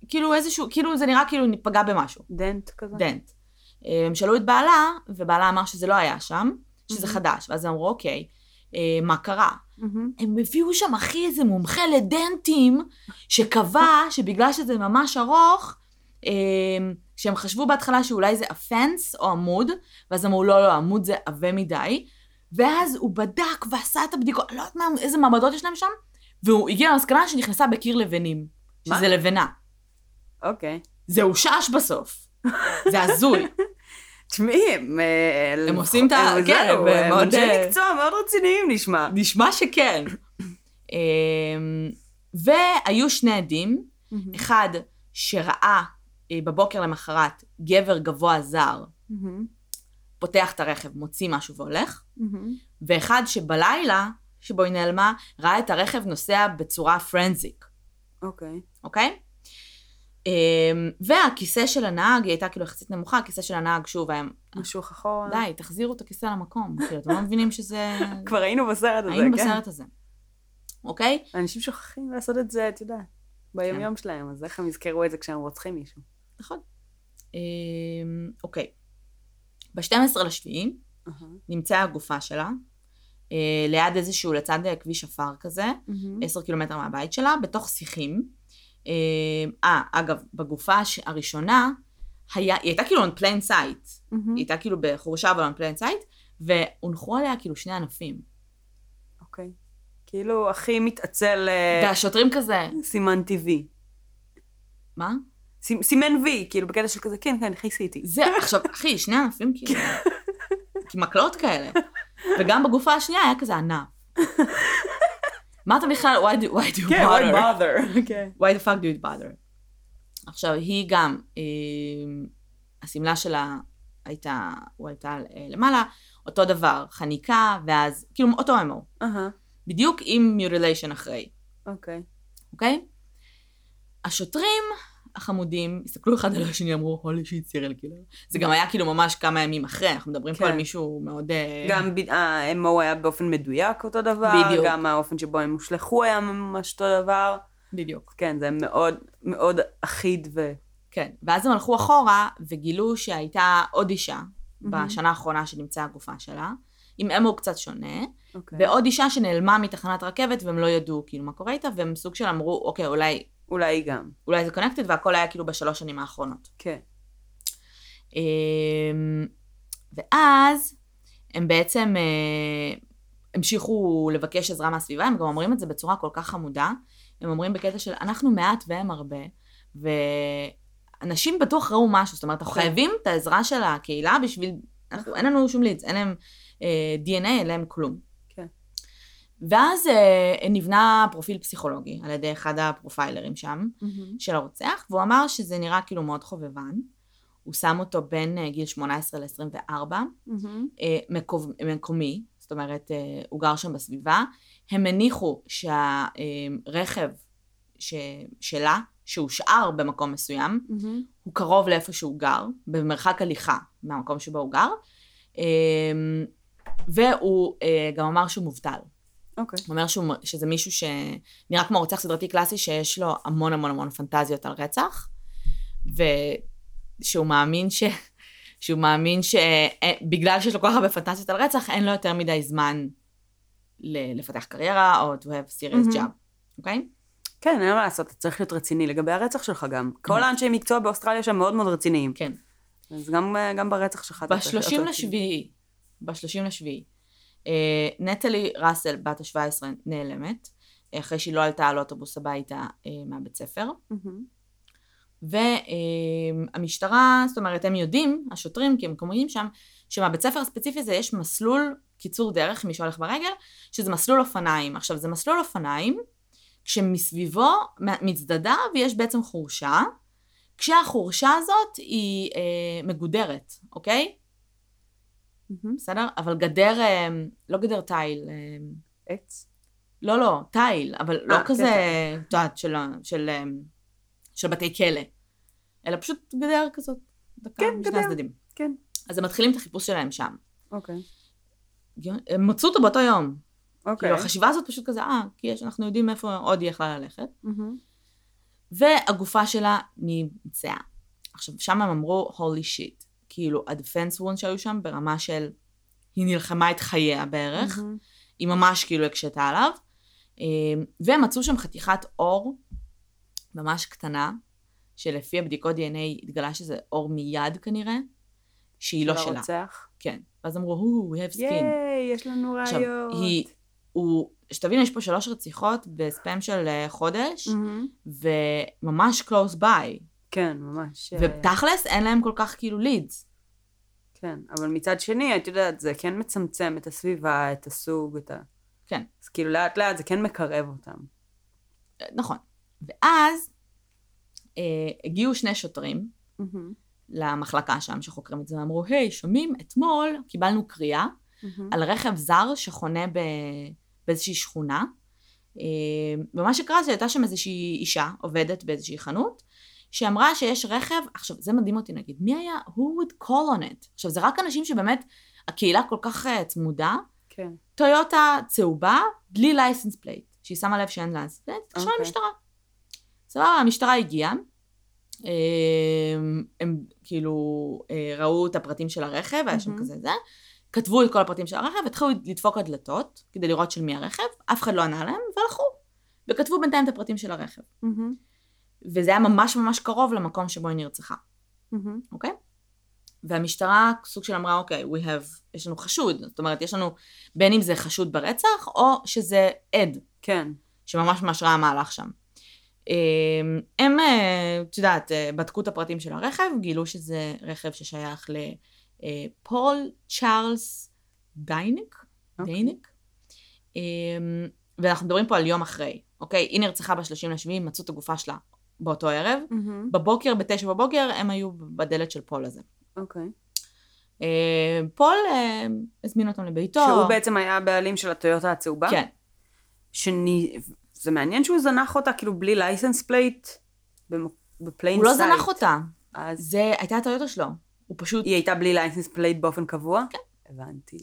כאילו איזשהו, כאילו זה נראה כאילו נפגע במשהו, דנט כזה? דנט. אה, הם שאלו את בעלה, ובעלה אמר שזה לא היה שם, שזה מהמם. חדש, ואז הם אמרו אוקיי, אה, מה קרה? מהמם. הם הביאו שם אחי איזה מומחה לדנטים, שקבע שבגלל שזה ממש ארוך, אה, שהם חשבו בהתחלה שאולי זה הפנס או עמוד, ואז אמרו לא, לא, עמוד זה עבה מדי, ואז הוא בדק ועשה את הבדיקות, לא יודעת מה, איזה מעבדות יש להם שם, והוא הגיע למסקנה שנכנסה בקיר לבנים, מה? שזה לבנה. אוקיי. זה הושש בסוף. זה הזוי. תשמעי, הם... אה, הם עושים את ה- הם- כן, הם הם מאוד, אנשי אה, מקצוע מאוד רציניים נשמע. נשמע שכן. אמ, והיו שני עדים. אחד שראה אה, בבוקר למחרת גבר גבוה זר, מהמם. פותח את הרכב, מוציא משהו והולך, מהמם. ואחד שבלילה שבו היא נעלמה, ראה את הרכב נוסע בצורה פרנזיק, אוקיי. אוקיי? אמ, והכיסא של הנהג, היא הייתה כאילו יחסית נמוכה, הכיסא של הנהג שוב היה, משוך אחורה. די, תחזירו את הכיסא למקום, כאילו, אתם לא מבינים שזה... כבר היינו בסרט הזה, היינו כן. בסרט הזה, אוקיי? אנשים שוכחים לעשות את זה, את יודעת, כן. ביומיום שלהם, אז איך הם יזכרו את זה כשהם רוצחים מישהו? נכון. אמ, אוקיי. ב-12 לשביעי. נמצאה הגופה שלה, אה, ליד איזשהו, לצד כביש עפר כזה, מהמם. 10 קילומטר מהבית שלה, בתוך שיחים. אה, אה, אגב, בגופה הראשונה, היה, היא הייתה כאילו on plain sight, מהמם. היא הייתה כאילו בחורשה אבל on plain sight, והונחו עליה כאילו שני ענפים. אוקיי. כאילו, הכי מתעצל אה, והשוטרים כזה, סימן טבעי. מה? סימ- סימן וי, כאילו, בקטע של כזה, כן, כן, כיסיתי. זה, עכשיו, אחי, שני ענפים כאילו, עם מקלות כאלה. וגם בגופה השנייה היה כזה ענף. מה אתה בכלל, why do, why do you כן, why bother? bother? כן. why the fuck do you bother? עכשיו, היא גם, אה, השמלה שלה הייתה, הוא הייתה אה, למעלה, אותו דבר, חניקה, ואז, כאילו, אותו אמו. אהה, בדיוק עם מיוריליישן אחרי, אוקיי. אוקיי? השוטרים החמודים הסתכלו אחד על השני, אמרו, הולי שיט סיריאל קילר. זה גם היה כאילו ממש כמה ימים אחרי, אנחנו מדברים פה כן. על מישהו מאוד... אה, גם ה-MO היה באופן מדויק אותו דבר, בדיוק. גם האופן שבו הם הושלכו היה ממש אותו דבר. בדיוק. כן, זה מאוד מאוד אחיד ו... כן. ואז הם הלכו אחורה וגילו שהייתה עוד אישה בשנה האחרונה שנמצאה הגופה שלה, עם אמו קצת שונה, אוקיי. ועוד אישה שנעלמה מתחנת רכבת והם לא ידעו כאילו מה קורה איתה, והם סוג של אמרו, אוקיי, אולי, אולי גם. אולי זה קונקטד, והכל היה כאילו בשלוש שנים האחרונות. כן. אמ, ואז הם בעצם אה, המשיכו לבקש עזרה מהסביבה, הם גם אומרים את זה בצורה כל כך חמודה. הם אומרים בקטע של אנחנו מעט והם הרבה, ואנשים בטוח ראו משהו, זאת אומרת, אנחנו כן. חייבים את העזרה של הקהילה בשביל, אנחנו, אין לנו שום לידס, אין להם אה, DNA, אין להם כלום. ואז אה, נבנה פרופיל פסיכולוגי על ידי אחד הפרופיילרים שם, של הרוצח, והוא אמר שזה נראה כאילו מאוד חובבן. הוא שם אותו בין אה, גיל 18 ל-24, אה, מקוב, מקומי, זאת אומרת, אה, הוא גר שם בסביבה. הם הניחו שהרכב ש, שלה, שהושאר במקום מסוים, הוא קרוב לאיפה שהוא גר, במרחק הליכה מהמקום שבו הוא גר, אה, והוא אה, גם אמר שהוא מובטל. אוקיי. הוא אומר שהוא, שזה מישהו שנראה כמו רוצח סדרתי קלאסי, שיש לו המון המון המון פנטזיות על רצח, ושהוא מאמין ש... שהוא מאמין שבגלל שיש לו כל כך הרבה פנטזיות על רצח, אין לו יותר מדי זמן לפתח קריירה, או to have serious job, אוקיי? כן, אין מה לעשות, אתה צריך להיות רציני לגבי הרצח שלך גם. כל האנשי מקצוע באוסטרליה שם מאוד מאוד רציניים. כן. אז גם, אה, גם ברצח שלך אתה צריך להיות ב-30 רציני. לשביעי, ב-30 לשביעי, אה, נטלי ראסל, בת ה-17, נעלמת, אה, אחרי שהיא לא עלתה על אוטובוס הביתה אה, מהבית ספר. והמשטרה, זאת אומרת, הם יודעים, השוטרים, כי הם קומרים שם, שמהבית ספר הספציפי הזה יש מסלול קיצור דרך, מי שהולך ברגל, שזה מסלול אופניים. עכשיו, זה מסלול אופניים, כשמסביבו, מצדדיו, יש בעצם חורשה, כשהחורשה הזאת היא אה, מגודרת, אוקיי? מהמם. בסדר? אבל גדר, אה, לא גדר תיל, אה, עץ. לא, לא, תיל, אבל לא אה, כזה, כן, את יודעת, של, של, של בתי כלא, אלא פשוט גדר כזאת, דקה כן, משני גדר. הצדדים. כן. אז הם מתחילים את החיפוש שלהם שם. אוקיי. הם מצאו אותו באותו יום. אוקיי. כאילו, החשיבה הזאת פשוט כזה, אה, כי יש, אנחנו יודעים איפה עוד היא יכלה ללכת. מהמם. והגופה שלה נמצאה. עכשיו, שם הם אמרו, holy shit. כאילו, הדפנס וון שהיו שם ברמה של, היא נלחמה את חייה בערך. מהמם. היא ממש כאילו הקשתה עליו. אה, והם מצאו שם חתיכת אור ממש קטנה, שלפי הבדיקות DNA התגלה שזה אור מיד כנראה, שהיא לא של שלה. הרוצח. כן. ואז אמרו, הו, we have skin. ייי, יש לנו עכשיו, ראיות. היא, הוא, שתבין, יש פה שלוש רציחות בספאם של אה, חודש, מהמם. וממש close by. כן, ממש. אה, ותכלס אין להם כל כך כאילו לידס. כן, אבל מצד שני, את יודעת, זה כן מצמצם את הסביבה, את הסוג, את ה... כן. אז כאילו לאט לאט זה כן מקרב אותם. נכון. ואז אה, הגיעו שני שוטרים מהמם. למחלקה שם שחוקרים את זה, ואמרו, היי, שומעים, אתמול קיבלנו קריאה מהמם. על רכב זר שחונה ב... באיזושהי שכונה. אה, ומה שקרה זה הייתה שם איזושהי אישה, עובדת באיזושהי חנות, שאמרה שיש רכב, עכשיו זה מדהים אותי נגיד, מי היה, who would call on it? עכשיו זה רק אנשים שבאמת הקהילה כל כך אה, צמודה, כן. טויוטה צהובה, בלי license plate, שהיא שמה לב שאין license plate, התקשרה אוקיי. למשטרה. סבבה, המשטרה הגיעה, הם, הם כאילו אה, ראו את הפרטים של הרכב, היה שם מהמם. כזה זה, כתבו את כל הפרטים של הרכב, התחילו לדפוק על דלתות, כדי לראות של מי הרכב, אף אחד לא ענה להם, והלכו. וכתבו בינתיים את הפרטים של הרכב. מהמם. וזה היה ממש ממש קרוב למקום שבו היא נרצחה. אוקיי? והמשטרה סוג של אמרה, אוקיי, we have, יש לנו חשוד, זאת אומרת, יש לנו, בין אם זה חשוד ברצח, או שזה עד, כן. שממש ממש ראה מהלך שם. אמ, הם, אה, את יודעת, אה, בדקו את הפרטים של הרכב, גילו שזה רכב ששייך לפול צ'ארלס דייניק, אוקיי. דייניק. אמ, ואנחנו מדברים פה על יום אחרי, אוקיי? היא נרצחה ב-30 לשביעי, מצאו את הגופה שלה באותו ערב. מהמם. בבוקר, בתשע בבוקר, הם היו בדלת של פול הזה. אוקיי. אה, פול אה, הזמין אותם לביתו. שהוא בעצם היה הבעלים של הטויוטה הצהובה? כן. שני... זה מעניין שהוא זנח אותה כאילו בלי license plate ב plain הוא לא sight. זנח אותה. אז זה הייתה הטויוטה שלו. הוא פשוט... היא הייתה בלי license plate באופן קבוע? כן. הבנתי.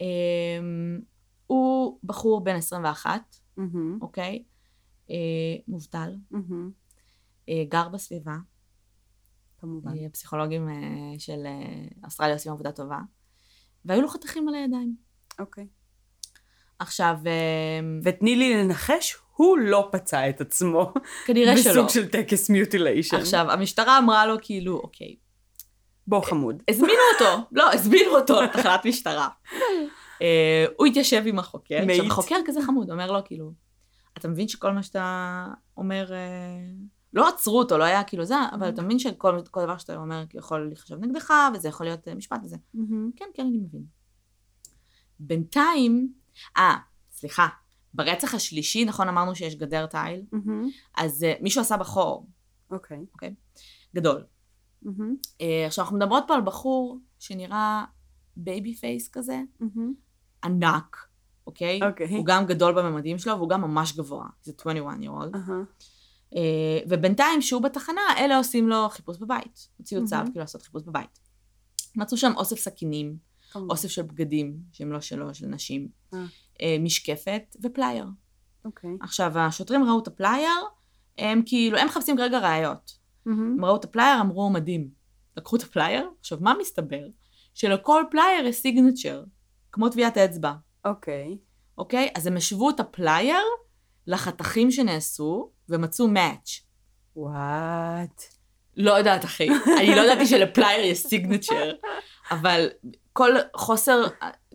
אה, הוא בחור בן 21, מהמם, אוקיי? אה, מובטל, גר בסביבה. כמובן. אה, הפסיכולוגים אה, של אה, אוסטרליה עושים עבודה טובה. והיו לו חתכים על הידיים. אוקיי. עכשיו, אה, ותני לי לנחש, הוא לא פצע את עצמו. כנראה שלא. בסוג של טקס מיוטיליישן. עכשיו, המשטרה אמרה לו כאילו, אוקיי, בוא חמוד. הזמינו אותו, לא, הזמינו אותו לתחנת משטרה. אה, הוא התיישב עם החוקר. עכשיו החוקר כזה חמוד, אומר לו כאילו, אתה מבין שכל מה שאתה אומר, אה, לא עצרו אותו, לא היה כאילו זה, אבל אתה מבין שכל כל דבר שאתה אומר יכול להיחשב נגדך, וזה יכול להיות אה, משפט וזה. כן, כן, אני מבין. בינתיים, אה, סליחה, ברצח השלישי, נכון אמרנו שיש גדר תיל. אז אה, מישהו עשה בחור, אוקיי. גדול. מהמם. אה, עכשיו, אנחנו מדברות פה על בחור שנראה baby face כזה. ענק, אוקיי? אוקיי. הוא גם גדול בממדים שלו, והוא גם ממש גבוה. זה 21 year old. אה, ובינתיים, שהוא בתחנה, אלה עושים לו חיפוש בבית. הוציאו צו, מהמם. כאילו, לעשות חיפוש בבית. מצאו שם אוסף סכינים. אוסף של בגדים, שהם לא שלו, של נשים, אה. אה, משקפת ופלייר. אוקיי. עכשיו, השוטרים ראו את הפלייר, הם כאילו, הם מחפשים כרגע ראיות. מהמם. הם ראו את הפלייר, אמרו, מדהים. לקחו את הפלייר, עכשיו, מה מסתבר? שלכל פלייר יש signature, כמו טביעת אצבע. אוקיי. אוקיי? אז הם השוו את הפלייר לחתכים שנעשו, ומצאו match. What. לא יודעת, אחי. אני לא ידעתי שלפלייר יש signature, אבל כל חוסר,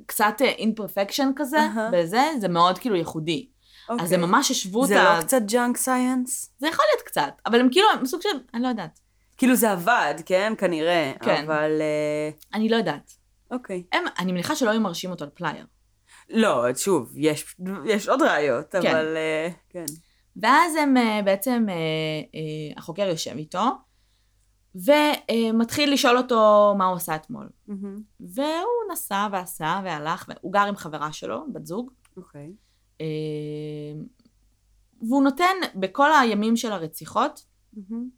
קצת imperfection כזה, אהה. בזה, זה מאוד כאילו ייחודי. אוקיי. אז הם ממש השוו את זה ה... לא קצת junk science? זה יכול להיות קצת, אבל הם כאילו, הם סוג של, אני לא יודעת. כאילו זה עבד, כן? כנראה. כן. אבל... אה, אני לא יודעת. אוקיי. הם, אני מניחה שלא היו מרשים אותו על פלייר. לא, שוב, יש, יש עוד ראיות, כן. אבל... אה, כן. ואז הם אה, בעצם, אה, אה, החוקר יושב איתו, ומתחיל לשאול אותו מה הוא עשה אתמול. מהמם. והוא נסע ועשה והלך, והוא גר עם חברה שלו, בת זוג, אוקיי. אה, והוא נותן, בכל הימים של הרציחות, מהמם.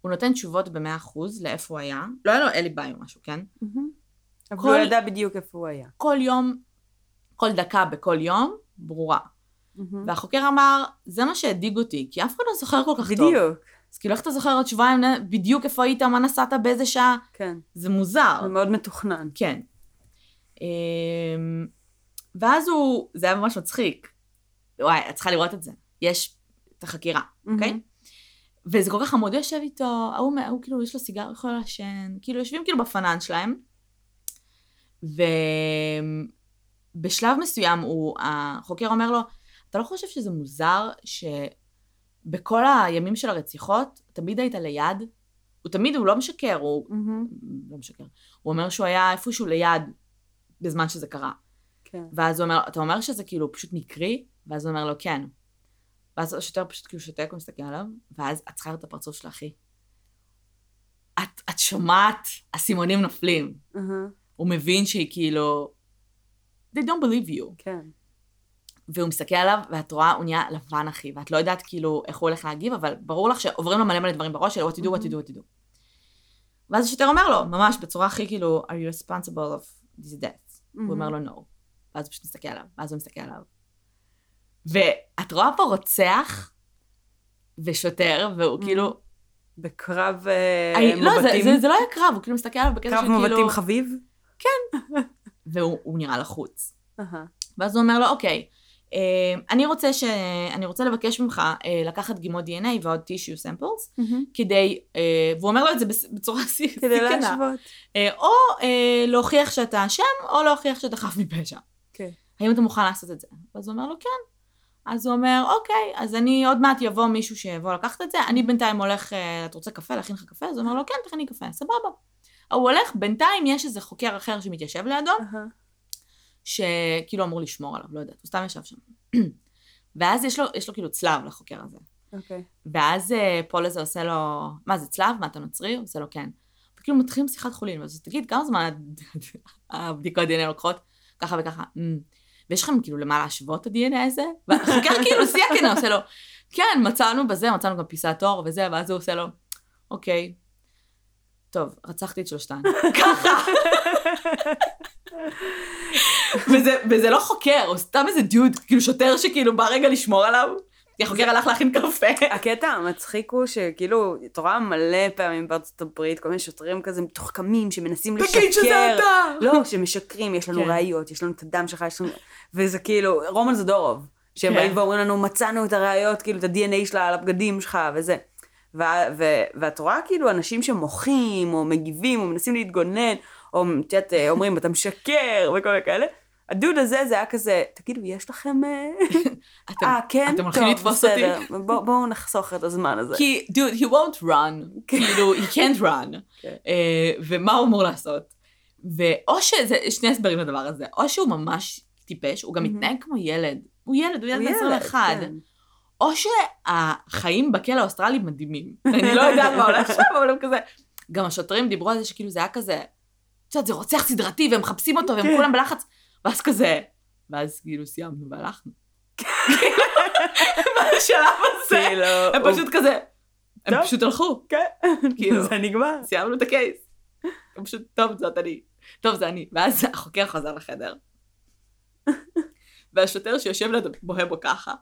הוא נותן תשובות ב-100% לאיפה הוא היה. לא היה לו אליבי או משהו, כן? מהמם. אבל כל- הוא ידע בדיוק איפה הוא היה. כל יום, כל דקה בכל יום, ברורה. מהמם. והחוקר אמר, זה מה שהדאיג אותי, כי אף אחד לא זוכר כל כך טוב. בדיוק. אז כאילו, איך אתה זוכר עוד שבועיים בדיוק איפה היית, מה נסעת, באיזה שעה? כן. זה מוזר. זה מאוד מתוכנן. כן. אמ, ואז הוא, זה היה ממש מצחיק. וואי, את צריכה לראות את זה. יש את החקירה, אוקיי? מהמם. וזה כל כך חמוד, הוא יושב איתו, ההוא, ההוא כאילו, יש לו סיגר, הוא יכול לעשן, כאילו, יושבים כאילו בפנן שלהם. ובשלב מסוים הוא, החוקר אומר לו, אתה לא חושב שזה מוזר שבכל הימים של הרציחות, תמיד היית ליד? הוא תמיד, הוא לא משקר, הוא מהמם. לא משקר. הוא אומר שהוא היה איפשהו ליד בזמן שזה קרה. כן. ואז הוא אומר, אתה אומר שזה כאילו פשוט מקרי? ואז הוא אומר לו, כן. ואז השוטר פשוט כאילו שותק ומסתכל עליו, ואז את צריכה לראות את הפרצוף של אחי. את, את שומעת, הסימונים נופלים. אהה. הוא מבין שהיא כאילו... They don't believe you. כן. והוא מסתכל עליו, ואת רואה, הוא נהיה לבן אחי, ואת לא יודעת כאילו איך הוא הולך להגיב, אבל ברור לך שעוברים לו מלא מלא דברים בראש של what to do, what to do, what to do. ואז השוטר אומר לו, ממש בצורה הכי כאילו, are you responsible of these deaths? הוא אומר לו no. ואז הוא פשוט מסתכל עליו, ואז הוא מסתכל עליו. ואת רואה פה רוצח ושוטר, והוא כאילו, בקרב אה, אני, לא, זה, מבטים. זה, זה לא היה קרב, הוא כאילו מסתכל עליו בקטע קרב של כאילו, מבטים חביב? והוא הוא נראה לחוץ. ואז הוא אומר לו, אוקיי, אה, אני רוצה, ש... אני רוצה לבקש ממך אה, לקחת דגימות DNA ועוד טישיו סמפלס, מהמם. כדי, אה, והוא אומר לו את זה בצורה סי- כדי להשוות. אה, או אה, להוכיח שאתה אשם, או להוכיח שאתה חף מפשע. כן. האם אתה מוכן לעשות את זה? אז הוא אומר לו, כן. אז הוא אומר, אוקיי, אז אני עוד מעט יבוא מישהו שיבוא לקחת את זה, אני בינתיים הולך, אה, אתה רוצה קפה? להכין לך קפה? אז הוא אומר לו, כן, תכיני קפה, סבבה. הוא הולך, בינתיים יש איזה חוקר אחר שמתיישב לידו, אהה. שכאילו אמור לשמור עליו, לא יודעת, הוא סתם ישב שם. ואז יש לו, יש לו כאילו צלב לחוקר הזה. אוקיי. ואז אה, פול הזה עושה לו, מה זה צלב? מה אתה נוצרי? הוא עושה לו כן. וכאילו מתחילים שיחת חולין, ואז תגיד, כמה זמן הבדיקות דנ"א לוקחות? ככה וככה. "מ, ויש לכם כאילו למה להשוות את ה-DNA הזה? והחוקר כאילו שיא הכנה עושה לו, כן, מצאנו בזה, מצאנו גם פיסת עור וזה, ואז הוא עושה לו, אוקיי, טוב, רצחתי את שלושתן. ככה. וזה, וזה לא חוקר, הוא סתם איזה דיוד, כאילו שוטר שכאילו בא רגע לשמור עליו. כי החוקר הלך להכין קפה. הקטע המצחיק הוא שכאילו, את רואה מלא פעמים בארצות הברית, כל מיני שוטרים כזה מתוחכמים שמנסים לשקר. תגיד שזה אתה! לא, שמשקרים, יש לנו כן. ראיות, יש לנו את הדם שלך, יש לנו... וזה כאילו, רומן זדורוב, שהם כן. באים ואומרים לנו, מצאנו את הראיות, כאילו, את ה-DNA שלה על הבגדים שלך, וזה. ואת רואה כאילו אנשים שמוחים, או מגיבים, או מנסים להתגונן, או את יודעת, אה, אומרים, אתה משקר, וכל מיני כאלה. הדוד הזה, זה היה כזה, תגידו, יש לכם... אה, אה, כן? אתם הולכים לתפוס אותי? בואו נחסוך את הזמן הזה. כי, dude, he won't run. כאילו, he can't run. כן. אה, ומה הוא אמור לעשות? ואו שזה, שני הסברים לדבר הזה, או שהוא ממש טיפש, הוא גם. מתנהג כמו ילד. הוא ילד, הוא ילד, 21. כן. או שהחיים בכלא האוסטרלי מדהימים. אני לא יודעת מה הולך שם, אבל הם כזה... גם השוטרים דיברו על זה שכאילו זה היה כזה, את יודעת, זה רוצח סדרתי, והם מחפשים אותו, והם כן. כולם בלחץ. ואז כזה, ואז כאילו סיימנו והלכנו. בשלב הזה, כאילו, הם פשוט כזה, הם. פשוט הלכו, כן, כאילו. זה נגמר. סיימנו את הקייס. הם פשוט, טוב, זאת אני. טוב, זה אני. ואז החוקר חזר לחדר. והשוטר שיושב לידו בוהה בו ככה,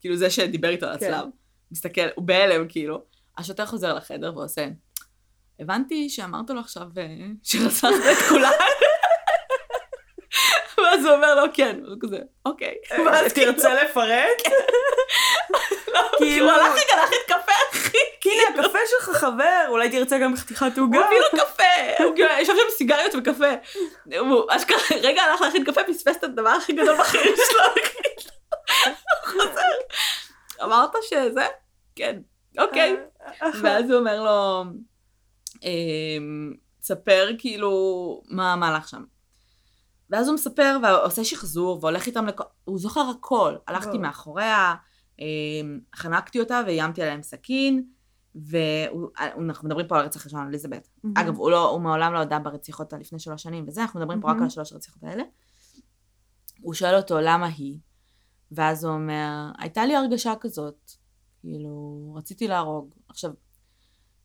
כאילו זה שדיבר איתו על כן. הצלב, מסתכל, הוא בהלם כאילו. השוטר חוזר לחדר ועושה, הבנתי שאמרת לו עכשיו אה, שרצחת את כולם. ואז הוא אומר לו, כן, הוא כזה, אוקיי. ואז כאילו, תרצה לפרט? כאילו, כאילו- הוא הלך רגע להכין קפה, אחי. הנה, הקפה שלך חבר, אולי תרצה גם חתיכת הוא עוגה. הביא לו קפה, הוא כאילו ישב שם סיגריות וקפה. הוא אשכרה רגע הלך להכין קפה, פספס את הדבר הכי גדול בחיים שלו. כאילו. הוא חוזר. אמרת שזה? כן. אוקיי. אה, ואז הוא אומר לו, תספר כאילו מה המהלך שם. ואז הוא מספר ועושה שחזור והולך איתם לכל... הוא זוכר הכל. הלכתי. מאחוריה, אמ, חנקתי אותה ואיימתי עליה עם סכין, ואנחנו מדברים פה על הרצח הראשון על אליזבת. מהמם. אגב, הוא, לא, הוא מעולם לא הודה ברציחות על לפני שלוש שנים וזה, אנחנו מדברים פה רק. על השלוש הרציחות האלה. הוא שואל אותו למה היא, ואז הוא אומר, הייתה לי הרגשה כזאת, כאילו, רציתי להרוג. עכשיו,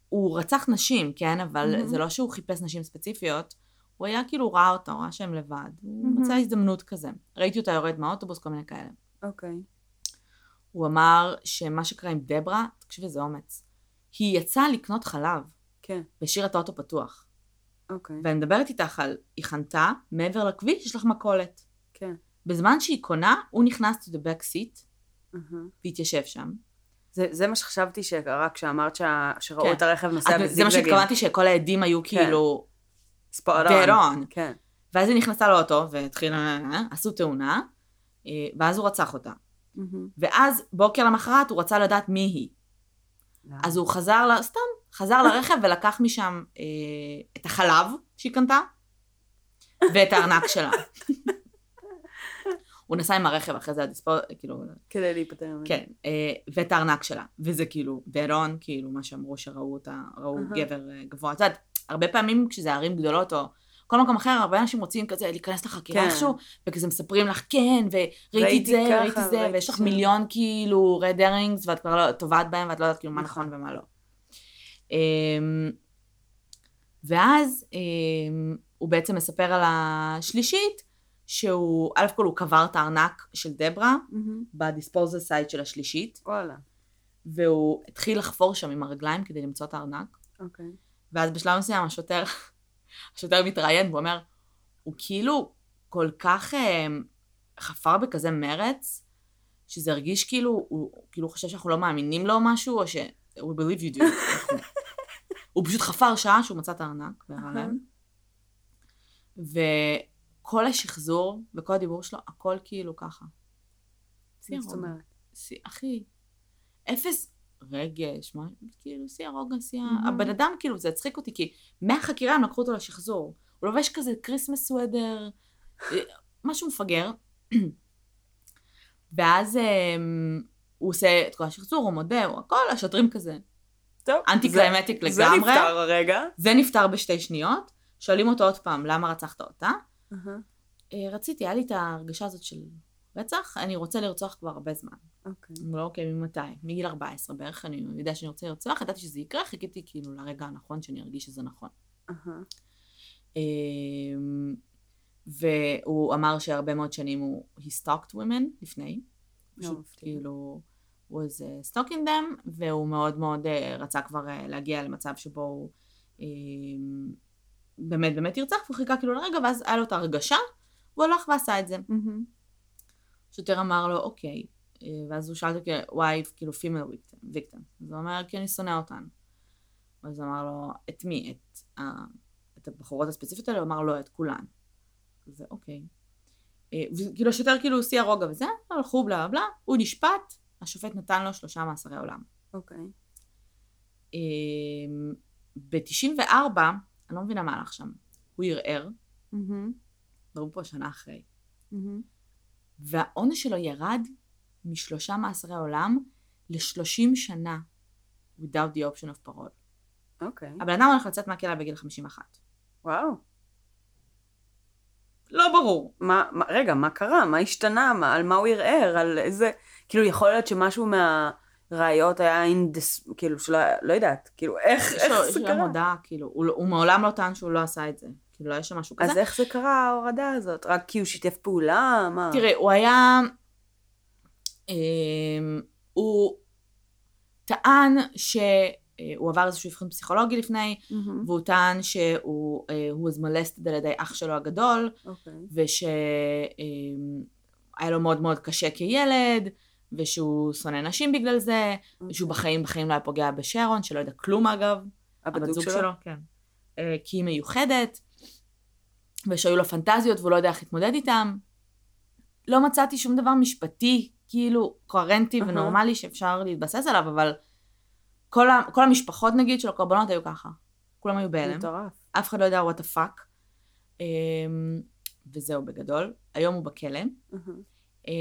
הוא רצח נשים, כן? אבל מהמם. זה לא שהוא חיפש נשים ספציפיות, הוא היה כאילו ראה אותה, הוא ראה שהם לבד. הוא מהמם. מצא הזדמנות כזה. ראיתי אותה יורדת מהאוטובוס, כל מיני כאלה. אוקיי. הוא אמר שמה שקרה עם דברה, תקשיבי, זה אומץ. היא יצאה לקנות חלב, כן, והשאירה את האוטו פתוח. אוקיי. ואני מדברת איתך על, היא חנתה, מעבר לכביש יש לך מכולת. כן. בזמן שהיא קונה, הוא נכנס to the back seat אהה. והתיישב שם. זה- זה מה שחשבתי שקרה כשאמרת שה- שראו כן. את הרכב נוסע אז זה מה בזיגזגים. שהתכוונתי שכל העדים היו כאילו ספוט און. כן. ואז היא נכנסה לאוטו והתחילה, עשו תאונה, אה, ואז הוא רצח אותה. מהמם. ואז בוקר למחרת הוא רצה לדעת מי היא. אז הוא חזר, ל... סתם, חזר לרכב ולקח משם אה, את החלב שהיא קנתה, ואת הארנק שלה. הוא נסע עם הרכב אחרי זה עד לספור, כאילו, כדי להיפטר. כן, אה, ואת הארנק שלה. וזה כאילו, on, כאילו, מה שאמרו שראו אותה, ראו אהה. גבר אה, גבוה. את יודעת, הרבה פעמים כשזה ערים גדולות, או כל מקום אחר, הרבה אנשים רוצים כזה להיכנס לחקירה כן. איכשהו, וכזה מספרים לך, כן, וראיתי את זה, ככה, ראיתי זה, ראיתי ויש לך זה." מיליון כאילו רד הרינגס, ואת כבר לא טובעת בהם, ואת לא יודעת כאילו מה נכון. נכון ומה לא. אמ, ואז אמ, הוא בעצם מספר על השלישית, שהוא, א' כל הוא קבר את הארנק של דברה. בדיספוזל סייד של השלישית, וואלה. והוא התחיל לחפור שם עם הרגליים כדי למצוא את הארנק, אוקיי. ואז בשלב מסוים השוטר, השוטר מתראיין והוא אומר, הוא כאילו כל כך אה, חפר בכזה מרץ, שזה הרגיש כאילו, הוא כאילו חושב שאנחנו לא מאמינים לו או משהו, או ש... we believe you do. הוא פשוט חפר שעה שהוא מצא את הארנק והראה להם. וכל השחזור וכל הדיבור שלו, הכל כאילו ככה. מה זאת. אומרת? אחי, אפס רגש, מה, כאילו, שיא הרוגע, שיא ה... הבן אדם, כאילו, זה הצחיק אותי, כי מהחקירה הם לקחו אותו לשחזור. הוא לובש כזה Christmas sweater, משהו מפגר. ואז אמ, הוא עושה את כל השחזור, הוא מודה, הוא הכל, השוטרים כזה. טוב. אנטי זה- climactic זה לגמרי. נפתר הרגע. זה נפתר בשתי שניות. שואלים אותו עוד פעם, למה רצחת אותה? "אה, רציתי, היה לי את ההרגשה הזאת של רצח, אני רוצה לרצוח כבר הרבה זמן. אוקיי. הוא אומר, אוקיי, ממתי? מגיל 14 בערך, אני יודע שאני רוצה לרצוח, ידעתי שזה יקרה, חיכיתי כאילו לרגע הנכון שאני ארגיש שזה נכון. אמ, והוא אמר שהרבה מאוד שנים הוא he stalked women לפני. פשוט מפתיע. כאילו, was uh, stalking them, והוא מאוד מאוד uh, רצה כבר uh, להגיע למצב שבו הוא um, באמת באמת ירצח, והוא חיכה כאילו לרגע, ואז היה לו את ההרגשה, והוא הלך ועשה את זה. מהמם. שוטר אמר לו, אוקיי, אה, ואז הוא שאל אותו, why, כאילו, female victim, victim. אז הוא אומר, כי אני שונא אותן. אז הוא אמר לו, את מי? את, ה... את הבחורות הספציפיות האלה? הוא אמר לו, את כולן. זה אוקיי. אה, וכאילו, השוטר כאילו שיא הרוגע וזה, הלכו בלה בלה, הוא נשפט, השופט נתן לו שלושה מאסרי עולם. אוקיי. ב-94, אני לא מבינה מה הלך שם, הוא ערער, דברים פה שנה אחרי. והעונש שלו ירד משלושה מאסרי עולם ל-30 שנה without the option of parole. אוקיי. הבן אדם הולך לצאת מהכלא בגיל 51. וואו. לא ברור. מה, מה, רגע, מה קרה? מה השתנה? מה, על מה הוא ערער? על איזה... כאילו, יכול להיות שמשהו מהראיות היה אינדס... כאילו, שלא... לא יודעת. כאילו, איך, איך לו- זה יש לו קרה? הודעה, כאילו, הוא לא- הוא מעולם לא טען שהוא לא עשה את זה. כאילו, לא יש שם משהו כזה. אז איך זה קרה, ההורדה הזאת? רק כי הוא שיתף פעולה? מה? תראה, הוא היה... אמ, הוא טען שהוא עבר איזשהו אבחון פסיכולוגי לפני, מהמם, והוא טען שהוא אה, הוא was molested על ידי אח שלו הגדול, אוקיי. ושהיה לו מאוד מאוד קשה כילד, ושהוא שונא נשים בגלל זה, ושהוא אוקיי. בחיים בחיים לא היה פוגע בשרון, שלא יודע כלום אגב, הבת זוג שלו? כן. אה, כי היא מיוחדת, ושהיו לו פנטזיות והוא לא יודע איך להתמודד איתם. לא מצאתי שום דבר משפטי, כאילו, קוהרנטי אהה. ונורמלי שאפשר להתבסס עליו, אבל כל, ה, כל המשפחות נגיד של הקורבנות היו ככה. כולם היו בהלם. מטורף. אף אחד לא יודע what the fuck. אמ, וזהו בגדול. היום הוא בכלא. מהמם. אמ,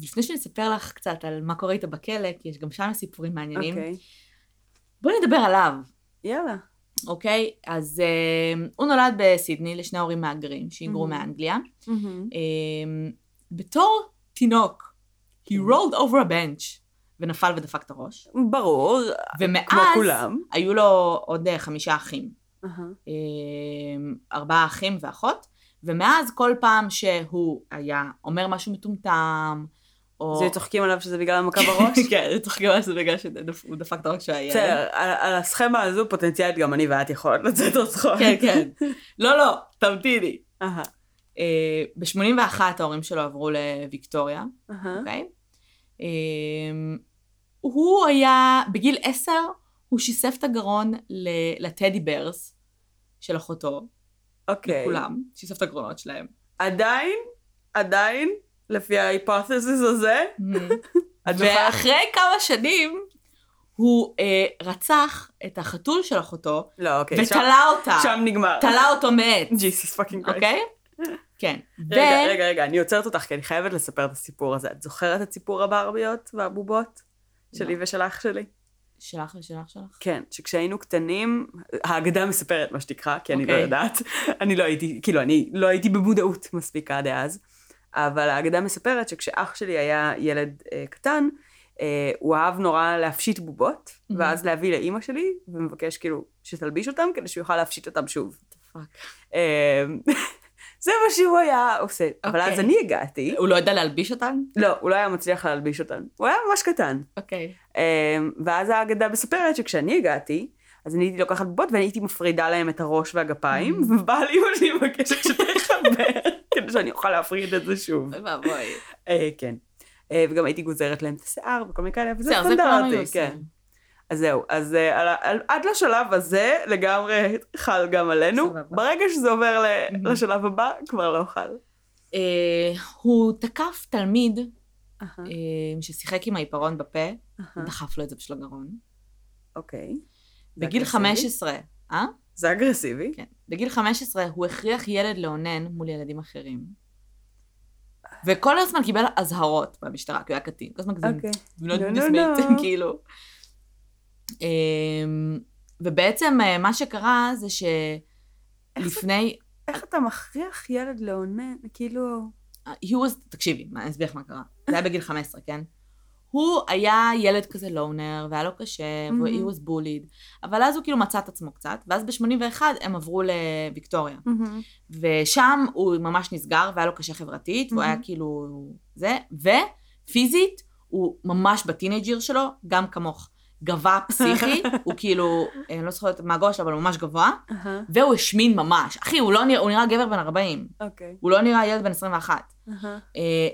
ולפני שאני אספר לך קצת על מה קורה איתו בכלא, כי יש גם שם סיפורים מעניינים, אוקיי. בואי נדבר עליו, יאללה. אוקיי? אז אמ, הוא נולד בסידני לשני הורים מהגרים שהיגרו Mhm. מאנגליה. מהמם. אמ, בתור תינוק, he כן. rolled over a bench ונפל ודפק את הראש. ברור, ומאז כמו כולם. היו לו עוד אה, חמישה אחים. אהה. אמ, ארבעה אחים ואחות, ומאז כל פעם שהוא היה אומר משהו מטומטם, או... היו צוחקים עליו שזה בגלל המכה בראש? כן, היו צוחקים על זה בגלל שהוא דפק את הראש כשהוא היה ילד. בסדר, על הסכמה הזו פוטנציאלית גם אני ואת יכולות לצאת עוד צחוק. כן, כן. לא, לא, תמתיני. אהה, ב-81 ההורים שלו עברו לוויקטוריה. אוקיי? אמ, הוא היה, בגיל עשר, הוא שיסף את הגרון ל teddy bears של אחותו, אוקיי. לכולם, שיסף את הגרונות שלהם. עדיין, עדיין, לפי ה hypothesis הזה, זוכרת? ואחרי כמה שנים, הוא אה, רצח את החתול של אחותו, לא, אוקיי, שם- ותלה אותה. שם נגמר. תלה אותו מעץ, Jesus fucking Christ. אוקיי? כן. רגע, ו- רגע, רגע, אני עוצרת אותך, כי אני חייבת לספר את הסיפור הזה. את זוכרת את סיפור הברביות והבובות? שלי לא. ושל אח שלי? שלך ושלך שלך? כן, שכשהיינו קטנים, האגדה מספרת מה שתקרא, כי אני לא אוקיי. יודעת. אני לא הייתי, כאילו, אני לא הייתי במודעות מספיק עד אז. אבל האגדה מספרת שכשאח שלי היה ילד אה, קטן, אה, הוא אהב נורא להפשיט בובות, Mhm. ואז להביא לאימא שלי, ומבקש כאילו שתלביש אותם, כדי שהוא יוכל להפשיט אותם שוב. אה, זה מה שהוא היה עושה. אבל אוקיי. אז אני הגעתי, הוא לא יודע להלביש אותן? לא, הוא לא היה מצליח להלביש אותן. הוא היה ממש קטן. אוקיי. אמ, ואז האגדה מספרת שכשאני הגעתי, אז אני הייתי לוקחת בובות ואני הייתי מפרידה להם את הראש והגפיים, Mm. ובאה לאמא שלי מבקשת שתחבר, כדי שאני אוכל להפריד את זה שוב. ואבוי. אה, כן. אה, וגם הייתי גוזרת להם את השיער וכל מיני כאלה, וזה סטנדרטי, כן. אז זהו, אז אה, על על- עד לשלב הזה לגמרי חל גם עלינו. סבבה. ברגע שזה עובר ל-. לשלב הבא, כבר לא חל. אה, הוא תקף תלמיד אהה, אה, ששיחק עם העיפרון בפה, אהה, דחף לו את זה בשביל הגרון. אוקיי. זה בגיל אגרסיבי? 15, אה? זה אגרסיבי. כן. בגיל 15 הוא הכריח ילד לאונן מול ילדים אחרים. וכל הזמן קיבל אזהרות במשטרה, כי הוא היה קטין. כל הזמן כזה, אוקיי. "Do not No, do no, this, mate", no. כאילו. אמ, ובעצם אה, מה שקרה זה שלפני, איך אתה מכריח ילד לאונן? כאילו... he was, תקשיבי, אני אסביר לך מה קרה. זה היה בגיל 15, כן? הוא היה ילד כזה לונר, והיה לו קשה, מהמם. he was bullied, אבל אז הוא כאילו מצא את עצמו קצת, ואז ב-81 הם עברו לוויקטוריה. ושם הוא ממש נסגר, והיה לו קשה חברתית, והוא היה מהמם. כאילו זה, ופיזית, הוא ממש בטינג'יר שלו, גם כמוך. גבה פסיכי, הוא כאילו, אני לא זוכרת מה הגובה שלו, אבל הוא ממש גבוה, והוא השמין ממש. אחי, הוא לא נראה, הוא נראה גבר בן 40, אוקיי. הוא לא נראה ילד בן 21. אהה. אה,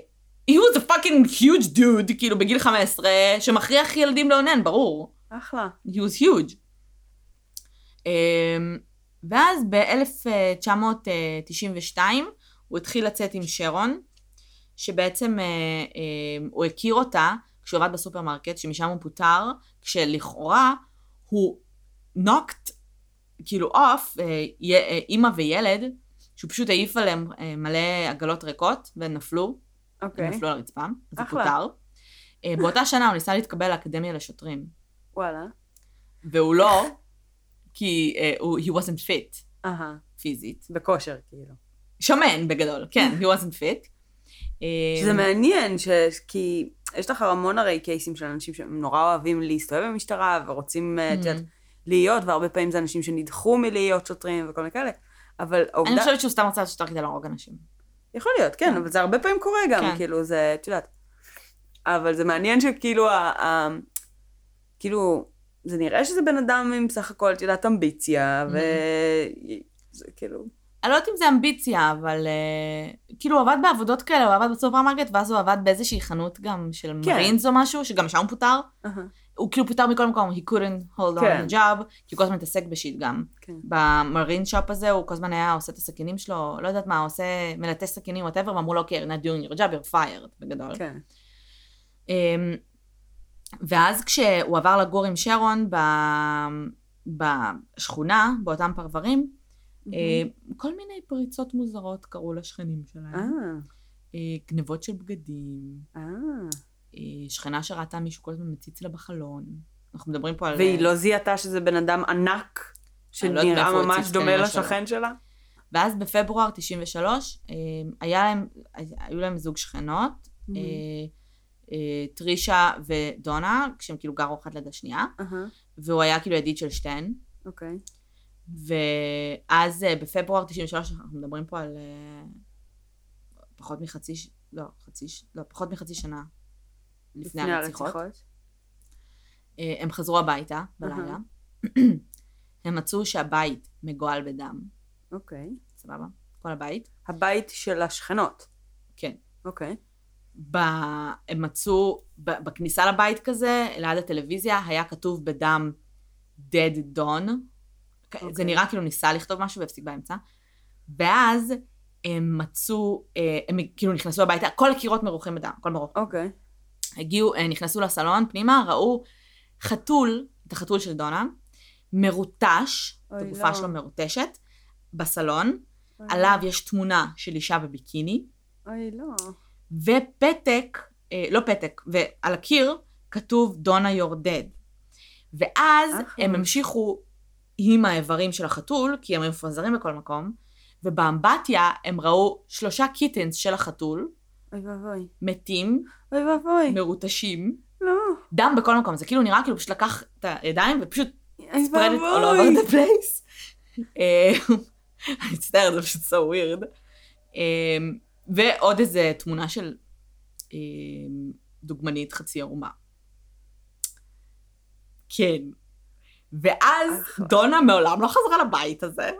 he was a fucking huge dude, כאילו בגיל 15, שמכריח ילדים לאונן, ברור. אחלה. he was huge. Um, ואז ב-1992 הוא התחיל לצאת עם שרון, שבעצם אה, אה, הוא הכיר אותה כשהוא עבד בסופרמרקט, שמשם הוא פוטר, כשלכאורה הוא knocked כאילו off, אימא וילד, שהוא פשוט העיף עליהם אה, מלא עגלות ריקות, והם נפלו, הם אוקיי. נפלו על הרצפה, אז הוא. פוטר. באותה שנה הוא ניסה להתקבל לאקדמיה לשוטרים. וואלה. והוא לא, כי uh, הוא, he wasn't fit אהה. פיזית. בכושר, כאילו. שמן בגדול, כן, he wasn't fit. שזה אה, מעניין, ש... כי יש לך המון הרי קייסים של אנשים שהם נורא אוהבים להסתובב במשטרה ורוצים, את יודעת, להיות, והרבה פעמים זה אנשים שנדחו מלהיות שוטרים וכל מיני כאלה. אבל אני העובדה... חושבת שהוא סתם רצה לעשות יותר כדי להרוג אנשים. יכול להיות, כן, כן. אבל זה הרבה פעמים קורה גם, כן. כאילו, זה, את יודעת. אבל זה מעניין שכאילו, ה... ה... כאילו, זה נראה שזה בן אדם עם סך הכל, את יודעת, אמביציה, ו... זה כאילו... אני לא יודעת אם זה אמביציה, אבל אה, כאילו הוא עבד בעבודות כאלה, הוא עבד בסופרמרקט, ואז הוא עבד באיזושהי חנות גם של כן. מרינס או משהו, שגם שם הוא פוטר. אהה, הוא כאילו פוטר מכל מקום, he couldn't hold on כן. the job, כי הוא כל הזמן מתעסק ב shit גם. כן. ב marine shop הזה הוא כל הזמן היה עושה את הסכינים שלו, לא יודעת מה, עושה מלטש סכינים, whatever, ואמרו לו, אוקיי, you're not doing your job, you're fired, בגדול. כן. אמ, ואז כשהוא עבר לגור עם שרון ב... בשכונה, באותם פרברים, אה, כל מיני פריצות מוזרות קרו לשכנים שלהם. אה, גנבות של בגדים, אה. שכנה שראתה מישהו כל הזמן מציץ לה בחלון. אנחנו מדברים פה על... והיא לא זיהתה שזה בן אדם ענק, לא שנראה הוא ממש דומה. לשכן שלה? ואז בפברואר 93, אה, היה להם, היו להם זוג שכנות, אה, טרישה ודונה, כשהם כאילו גרו אחת ליד השנייה, אהה, והוא היה כאילו ידיד של שתיהן. אוקיי. ואז אה, בפברואר 93, אנחנו מדברים פה על אה, פחות מחצי, לא, חצי, לא, פחות מחצי שנה לפני הרציחות. אה, הם חזרו הביתה בלילה. הם מצאו שהבית מגואל בדם, אוקיי. סבבה? כל הבית. הבית של השכנות. כן. אוקיי. ב... הם מצאו, ב... בכניסה לבית כזה, ליד הטלוויזיה, היה כתוב בדם dead dawn. Okay. זה אוקיי. נראה כאילו ניסה לכתוב משהו והפסיק באמצע. ואז הם מצאו, אה, הם כאילו נכנסו הביתה, כל הקירות מרוחים בדם, הכל מרוך. אוקיי. הגיעו, אה, נכנסו לסלון פנימה, ראו חתול, את החתול של דונה, מרוטש, את הגופה לא. שלו מרוטשת, בסלון, אוי, עליו יש תמונה של אישה בביקיני, אוי, לא. ופתק, אה, לא פתק, ועל הקיר כתוב דונה you're dead. ואז אחלה. הם המשיכו עם האיברים של החתול, כי הם היו מפוזרים בכל מקום, ובאמבטיה הם ראו שלושה kittens של החתול, אוי ואבוי. מתים, אוי ואבוי. מרוטשים, לא. דם בכל מקום. זה כאילו נראה כאילו פשוט לקח את הידיים ופשוט אוי spread it all over the place. אה, אני מצטערת, זה פשוט so weird. אה, ועוד איזה תמונה של אה, דוגמנית חצי ערומה. כן. ואז. דונה מעולם לא חזרה לבית הזה.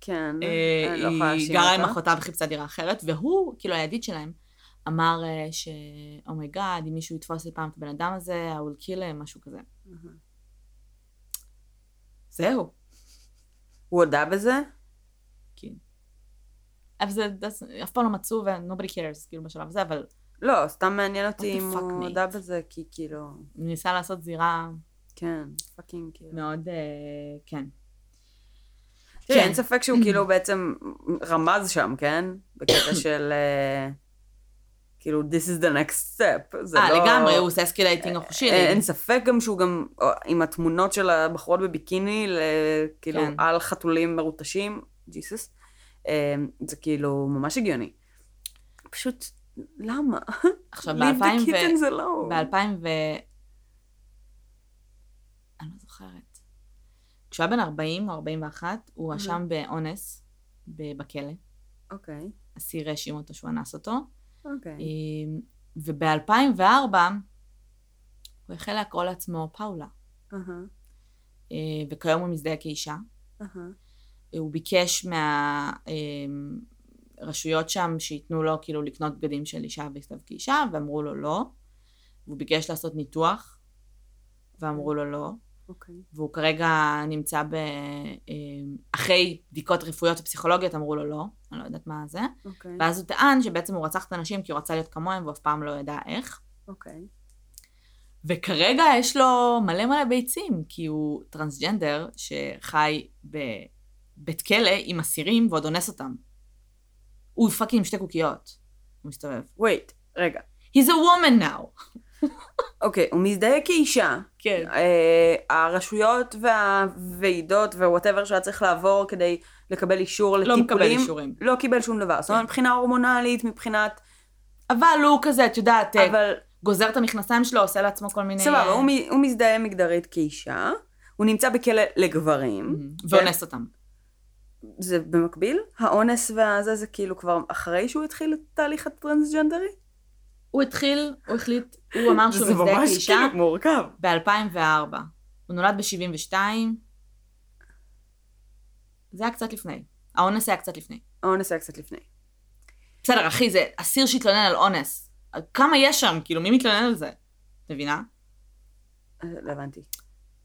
כן. אה, אני לא יכולה היא להאשים גרה עם אותה. אחותה וחיפשה דירה אחרת, והוא, כאילו הידיד שלהם, אמר אה, ש... oh my God, אם מישהו יתפוס לי פעם את הבן אדם הזה, I will kill him, משהו כזה. זהו. הוא הודה בזה? כן. אבל זה, אף פעם לא מצאו ו- nobody cares, כאילו בשלב הזה, אבל לא, סתם מעניין אותי אם הוא? הודה בזה, כי כאילו, הוא ניסה לעשות זירה כן, fucking כאילו. מאוד, אה, כן. תראי, כן. אין ספק שהוא כאילו בעצם רמז שם, כן? בקטע של... אה, כאילו, this is the next step. זה אה, לא... לגמרי, הוא עושה escalating החושי. אין, ספק גם שהוא גם, עם התמונות של הבחורות בביקיני, כאילו, כן. על חתולים מרוטשים, ג'יסוס, אה, זה כאילו ממש הגיוני. פשוט, למה? עכשיו, Leave the ב-2000 kittens alone. ב-2000 ו... אני לא זוכרת. כשהוא היה בן 40 או 41, הוא הואשם באונס ב- בכלא. אוקיי, אסיר האשים אותו שהוא אנס אותו. אוקיי. וב-2004 הוא החל לקרוא לעצמו פאולה, אה, וכיום הוא מזדהה כאישה. אהה. הוא ביקש מהרשויות שם שייתנו לו כאילו לקנות בגדים של אישה ויכתב כאישה, ואמרו לו לא. והוא ביקש לעשות ניתוח, ואמרו לו לא. אוקיי. והוא כרגע נמצא ב... אה, אחרי בדיקות רפואיות ופסיכולוגיות אמרו לו לא, אני לא יודעת מה זה. אוקיי. ואז הוא טען שבעצם הוא רצח את הנשים כי הוא רצה להיות כמוהם והוא אף פעם לא ידע איך. אוקיי. וכרגע יש לו מלא מלא ביצים, כי הוא טרנסג'נדר שחי בבית כלא עם אסירים ועוד אונס אותם. הוא fucking עם שתי קוקיות. הוא מסתובב. wait, רגע. He's a woman now. אוקיי, הוא מזדהה כאישה. כן. אה, הרשויות והוועידות ו whatever שהיה צריך לעבור כדי לקבל אישור לא לטיפולים. מקבל אישורים. לא קיבל שום דבר. זאת אומרת, מבחינה הורמונלית, מבחינת... אבל הוא כזה, את יודעת, אבל... אבל גוזר את המכנסיים שלו, עושה לעצמו כל מיני... סבבה, הוא מ- הוא מזדהה מגדרית כאישה. הוא נמצא בכלא לגברים. Mhm. ואונס אותם. זה במקביל? האונס והזה זה כאילו כבר אחרי שהוא התחיל את תהליך הטרנסג'נדרי? הוא התחיל, הוא החליט, הוא אמר שהוא מזדהה כאישה כאילו מורכב. ב-2004. הוא נולד ב-72. זה היה קצת לפני. האונס היה קצת לפני. האונס היה קצת לפני. בסדר, אחי, זה אסיר שהתלונן על אונס. כמה יש שם? כאילו, מי מתלונן על זה? מבינה? אה, לא הבנתי.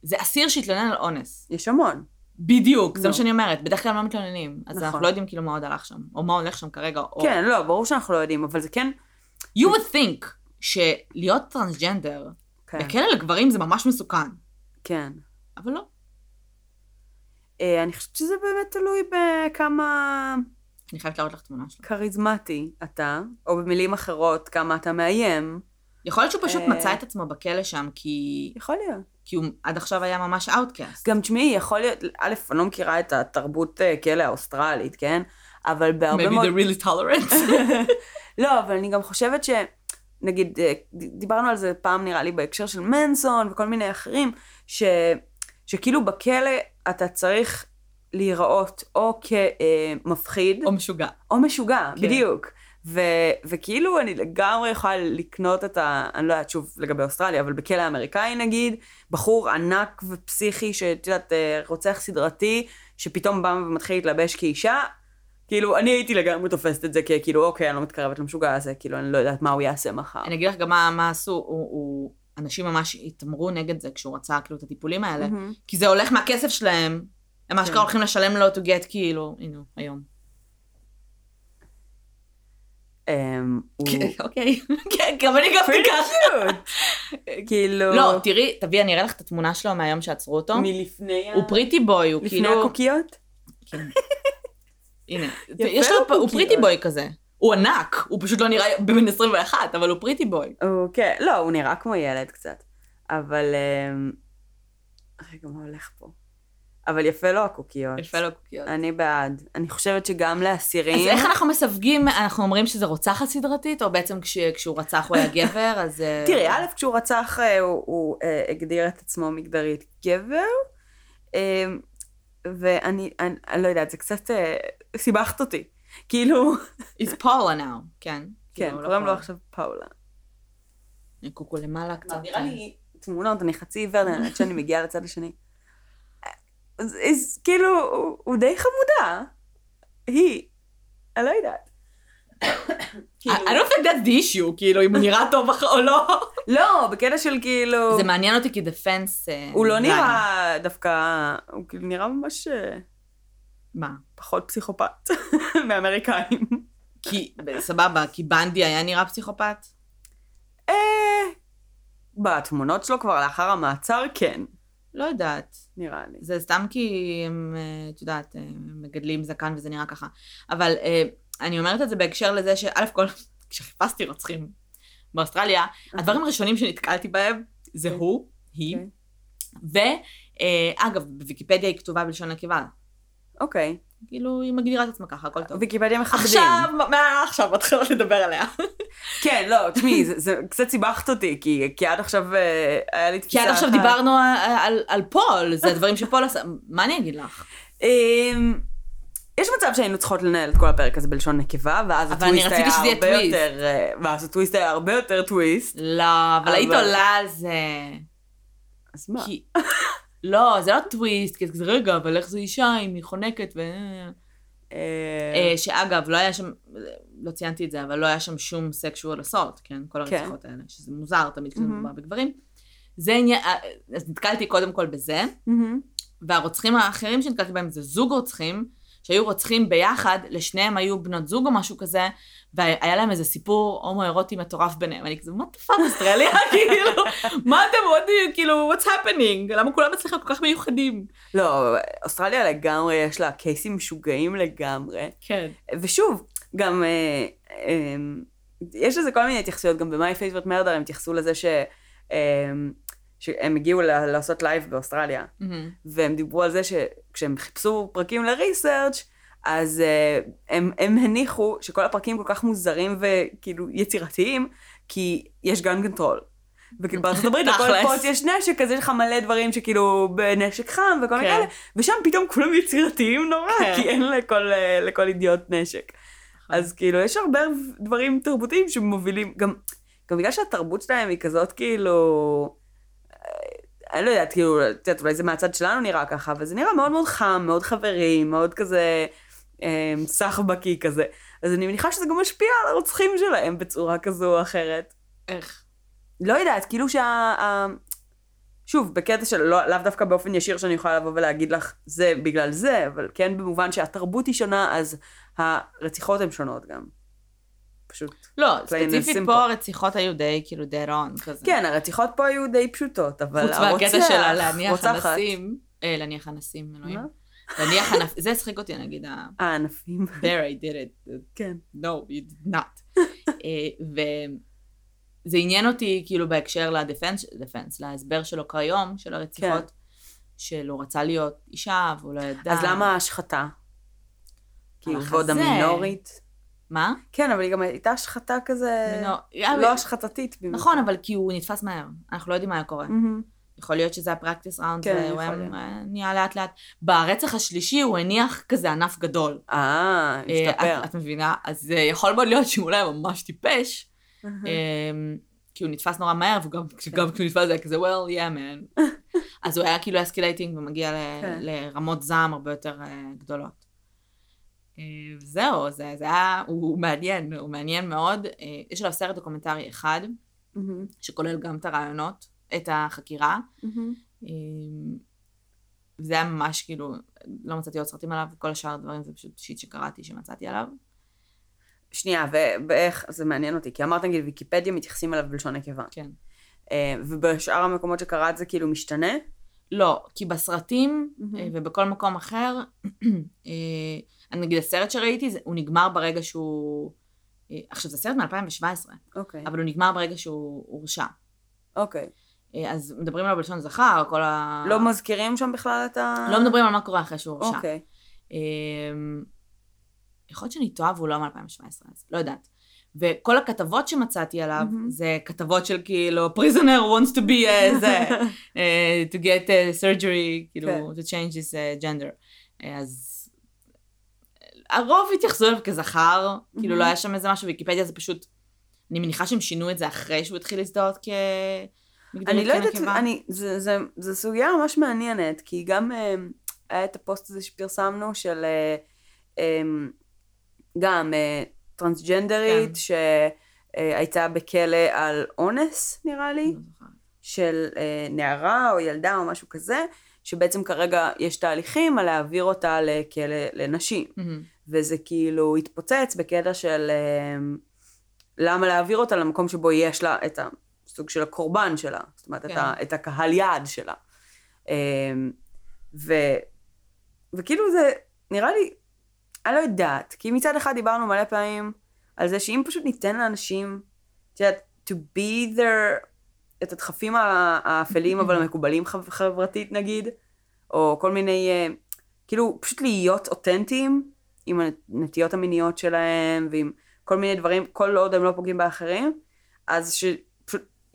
זה אסיר שהתלונן על אונס. יש המון. בדיוק, זה. מה שאני אומרת. בדרך כלל לא מתלוננים. אז נכון. אנחנו לא יודעים כאילו מה עוד הלך שם, או מה הולך שם כרגע. כן, לא, ברור שאנחנו לא יודעים, אבל זה כן... You would think שלהיות טרנסג'נדר כן. בכלא לגברים זה ממש מסוכן. כן. אבל לא. אה, אני חושבת שזה באמת תלוי בכמה אני חייבת להראות לך תמונה שלו. כריזמטי אתה, או במילים אחרות, כמה אתה מאיים. יכול להיות שהוא פשוט אה. מצא את עצמו בכלא שם, כי... יכול להיות. כי הוא עד עכשיו היה ממש outcast. גם תשמעי, יכול להיות, א', אני לא מכירה את התרבות אה, כלא האוסטרלית, כן? אבל בהרבה Maybe מאוד... they're really tolerant. לא, אבל אני גם חושבת ש... נגיד, אה, דיברנו על זה פעם נראה לי בהקשר של מנסון וכל מיני אחרים, ש... שכאילו בכלא אתה צריך להיראות או כמפחיד, או משוגע. או משוגע, כן. בדיוק. ו- וכאילו אני לגמרי יכולה לקנות את ה... אני לא יודעת שוב לגבי אוסטרליה, אבל בכלא האמריקאי נגיד, בחור ענק ופסיכי, שאת יודעת, אה, רוצח סדרתי, שפתאום בא ומתחיל להתלבש כאישה, כאילו, אני הייתי לגמרי תופסת את זה ככאילו, אוקיי, אני לא מתקרבת למשוגע הזה, כאילו, אני לא יודעת מה הוא יעשה מחר. אני אגיד לך גם מה, מה עשו, הוא, הוא, אנשים ממש התעמרו נגד זה כשהוא רצה כאילו את הטיפולים האלה, מהמם. כי זה הולך מהכסף שלהם, הם כן. אשכרה הולכים לשלם לו to get כאילו, הנה, היום. אמ, הוא... אוקיי, כן, גם אני גם ככה. כאילו... לא, תראי, תביאי, אני אראה לך את התמונה שלו מהיום שעצרו אותו. מלפני ה... הוא פריטי בוי, הוא לפני כאילו... הקוקיות? כן. הנה, יש לו, לו הוא. פריטי בוי כזה. הוא ענק, הוא פשוט לא נראה בן 21, אבל הוא פריטי בוי. הוא, כן, לא, הוא נראה כמו ילד קצת. אבל... אמ, רגע, מה הולך פה? אבל יפה לו הקוקיות. יפה לו קוקיות. אני בעד. אני חושבת שגם אז לאסירים... איך אנחנו מסווגים, אנחנו אומרים שזה רוצחת סדרתית, או בעצם כש, כשהוא רצח הוא היה גבר, אז... אה, תראי, א', כשהוא רצח, אה, הוא, הוא אה, הגדיר את עצמו מגדרית גבר, אה, ואני אני, אני לא יודעת, זה קצת סיבכת אותי. כאילו, Is Paula now, כן. כן, כאילו, לא קוראים לו פאולה. עכשיו פאולה. קוקו למעלה קצת. מעבירה לי תמונות, אני חצי אני יודעת שאני מגיעה לצד השני. אז, כאילו, הוא, די חמודה. היא, אני לא יודעת. I I don't think that's the issue, כאילו, אם הוא נראה טוב או לא. לא, בקטע של כאילו... זה מעניין אותי כדפנס. אה, הוא לא. נראה דווקא, הוא כאילו נראה ממש אה, מה? פחות פסיכופת מאמריקאים. כי, סבבה, כי בנדי היה נראה פסיכופת? אה, בתמונות שלו כבר לאחר המעצר, כן, לא יודעת. נראה לי. זה סתם כי הם, אה, את יודעת, הם מגדלים זקן וזה נראה ככה. אבל אה, אני אומרת את זה בהקשר לזה שא' כל, כשחיפשתי רוצחים באוסטרליה, הדברים הראשונים שנתקלתי בהם זה כן. הוא, היא, אוקיי. ואגב, בוויקיפדיה היא כתובה בלשון נקבה. אוקיי. כאילו, היא מגדירה את עצמה ככה, הכל טוב. ויקיפדיה מכבדים. עכשיו, מה עכשיו מתחילות לדבר עליה? כן, לא, תשמעי, זה, זה קצת סיבכת אותי, כי, כי עד עכשיו אה, היה לי תפיסה כי עד עכשיו אחת. דיברנו על, על, על פול, זה הדברים שפול עשה, מה אני אגיד לך? אמ, יש מצב שהיינו צריכות לנהל את כל הפרק הזה בלשון נקבה, ואז אבל הטוויסט היה הרבה טוויסט. יותר, אה, ואז הטוויסט היה הרבה יותר טוויסט. לא, אבל היית אבל- עולה על זה. אז מה? כי... לא, זה לא טוויסט, כי זה רגע, אבל איך זה אישה אם היא חונקת ו... אה, אה, שאגב, לא היה שם, לא ציינתי את זה, אבל לא היה שם שום סקשואל אסולט, כן? כל כן. הרציחות האלה, שזה מוזר תמיד כשזה. מדובר בגברים. זה עניין, אה, אז נתקלתי קודם כל בזה. והרוצחים האחרים שנתקלתי בהם זה זוג רוצחים, שהיו רוצחים ביחד, לשניהם היו בנות זוג או משהו כזה, והיה להם איזה סיפור הומואירוטי מטורף ביניהם. אני כזה, מה the fuck, אוסטרליה? כאילו, מה אתם, you, כאילו, what's happening? למה כולם אצלכם כל כך מיוחדים? לא, אוסטרליה לגמרי, יש לה קייסים משוגעים לגמרי. כן. ושוב, גם אה, אה, יש לזה כל מיני התייחסויות, גם ב-My Favorite Murder הם התייחסו לזה ש... אה, שהם הגיעו לעשות לייב באוסטרליה, והם דיברו על זה שכשהם חיפשו פרקים ל research אז uh, הם, הם הניחו שכל הפרקים כל כך מוזרים וכאילו יצירתיים, כי יש gun control. וכאילו בארצות הברית לכל. פרוץ יש נשק, אז יש לך מלא דברים שכאילו בנשק חם וכל מיני כן. כאלה, ושם פתאום כולם יצירתיים נורא, כן. כי אין לכל, אה, לכל אידיוט נשק. אז כאילו יש הרבה דברים תרבותיים שמובילים, גם, גם בגלל שהתרבות שלהם היא כזאת כאילו, אה, אני לא יודעת, כאילו, את יודעת, אולי זה מהצד שלנו נראה ככה, אבל זה נראה מאוד מאוד חם, מאוד חברים, מאוד כזה סחבקי כזה. אז אני מניחה שזה גם משפיע על הרוצחים שלהם בצורה כזו או אחרת. איך? לא יודעת, כאילו שה... ה- שוב, בקטע של לא, לאו דווקא באופן ישיר שאני יכולה לבוא ולהגיד לך זה בגלל זה, אבל כן במובן שהתרבות היא שונה, אז הרציחות הן שונות גם. פשוט. לא, ספציפית. פה הרציחות היו די כאילו dead on כזה. כן, הרציחות פה היו די פשוטות, אבל חוץ הרוצח, מהקטע שלה להניח. אנסים, אה, להניח אנסים, אלוהים. להניח ענפים, זה הצחיק אותי נגיד, אה, ענפים. there I did it, כן. no, you did not. אה, וזה עניין אותי כאילו בהקשר לדפנס, דפנס, להסבר שלו כיום, של הרציחות, שהוא רצה להיות אישה והוא לא ידע. אז למה ההשחתה? כאילו. ועוד המינורית? מה? כן, אבל היא גם הייתה השחתה כזה, לא השחתתית. נכון, אבל כי הוא נתפס מהר, אנחנו לא יודעים מה היה קורה. יכול להיות שזה ה practice round, כן. אה, נהיה לאט לאט. ברצח השלישי הוא הניח כזה ענף גדול. אה, אה, השתפר. את- את מבינה? אז אה, יכול מאוד להיות שהוא אולי ממש טיפש. אמ, כי הוא נתפס נורא מהר, וגם גם כשהוא נתפס זה היה כזה, well, yeah, man. אז הוא היה כאילו escalating ומגיע ל- כן. לרמות זעם הרבה יותר אה, גדולות. אה, זהו, זה זה היה, הוא הוא מעניין, הוא מעניין מאוד. אה, יש עליו סרט דוקומנטרי אחד. שכולל גם את הראיונות, את החקירה. מהמם. אמ, זה היה ממש כאילו, לא מצאתי עוד סרטים עליו, וכל השאר הדברים זה פשוט shit שקראתי שמצאתי עליו. שנייה, ואיך, זה מעניין אותי, כי אמרת נגיד ויקיפדיה מתייחסים אליו בלשון נקבה. כן. אה, ובשאר המקומות שקראת זה כאילו משתנה? לא, כי בסרטים מהמם. אה, ובכל מקום אחר, אה, אני נגיד הסרט שראיתי, הוא נגמר ברגע שהוא... עכשיו, זה סרט מ-2017, אוקיי. אבל הוא נגמר ברגע שהוא הורשע. אוקיי. אה, אז מדברים עליו בלשון זכר, כל ה... לא מזכירים שם בכלל את ה... לא מדברים על מה קורה אחרי שהוא הורשע. אוקיי. אמ, יכול להיות שאני טועה והוא לא מ-2017, אז לא יודעת. וכל הכתבות שמצאתי עליו, מהמם. זה כתבות של כאילו, prisoner wants to be uh, זה, uh, to get uh, surgery, כאילו, כן. to change his uh, gender. אה, אז הרוב התייחסו אליו כזכר, כאילו לא היה שם איזה משהו, ויקיפדיה זה פשוט, אני מניחה שהם שינו את זה אחרי שהוא התחיל להזדהות כ... אני לא יודעת. אני, זה, זה, זה סוגיה ממש מעניינת, כי גם אה, היה את הפוסט הזה שפרסמנו של אה, אה, גם אה, טרנסג'נדרית, כן. שהייתה בכלא על אונס, נראה לי, לא. של אה, נערה או ילדה או משהו כזה, שבעצם כרגע יש תהליכים על להעביר אותה לכלא לנשים. וזה כאילו התפוצץ בקטע של אה, למה להעביר אותה למקום שבו יש לה את הסוג של הקורבן שלה, זאת אומרת, כן. את, ה, את הקהל יעד שלה. אה, ו, וכאילו זה, נראה לי, אני לא יודעת, כי מצד אחד דיברנו מלא פעמים על זה שאם פשוט ניתן לאנשים, את יודעת, to be their, את הדחפים האפלים אבל המקובלים חב- חברתית נגיד, או כל מיני, אה, כאילו פשוט להיות אותנטיים עם הנטיות המיניות שלהם ועם כל מיני דברים, כל עוד הם לא פוגעים באחרים, אז שפשוט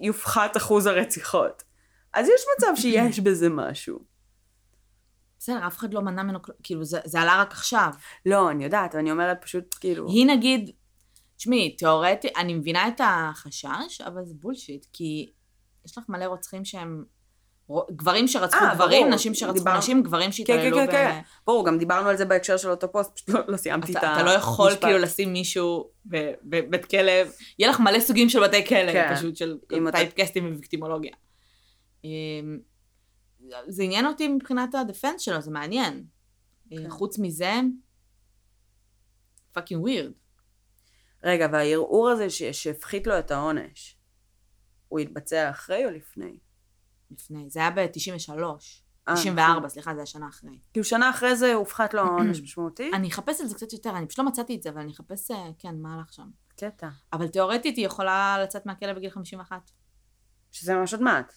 יופחת אחוז הרציחות. אז יש מצב שיש בזה משהו. בסדר, אף אחד לא מנע ממנו, כאילו, זה, זה עלה רק עכשיו. לא, אני יודעת, אני אומרת פשוט כאילו... היא נגיד, תשמעי, תיאורטית, אני מבינה את החשש, אבל זה בולשיט, כי יש לך מלא רוצחים שהם... גברים שרצחו אה, גברים, ברור. נשים שרצחו דיברנו- נשים, גברים כן, שהתעללו כן, ב... כן, כן. ברור, גם דיברנו על זה בהקשר של אותו פוסט, פשוט לא, לא סיימתי את אתה, המשפט. אתה לא יכול כאילו לשים מישהו ב- בבית כלא, יהיה לך מלא סוגים של בתי כלא, כן. פשוט של אם אתה- טייפקסטים וויקטימולוגיה. אמ, זה עניין אותי מבחינת הדפנס שלו, זה מעניין. כן. חוץ מזה, fucking weird. רגע, והערעור הזה שהפחית לו את העונש, הוא התבצע אחרי או לפני? לפני, זה היה ב-93. אה, 94, סליחה, זה השנה אחרי. כאילו שנה אחרי זה הופחת לו עונש משמעותי? אני אחפש על זה קצת יותר, אני פשוט לא מצאתי את זה, אבל אני אחפש, אה, כן, מה הלך שם. קטע. אבל תיאורטית היא יכולה לצאת מהכלא בגיל 51. שזה ממש עוד מעט.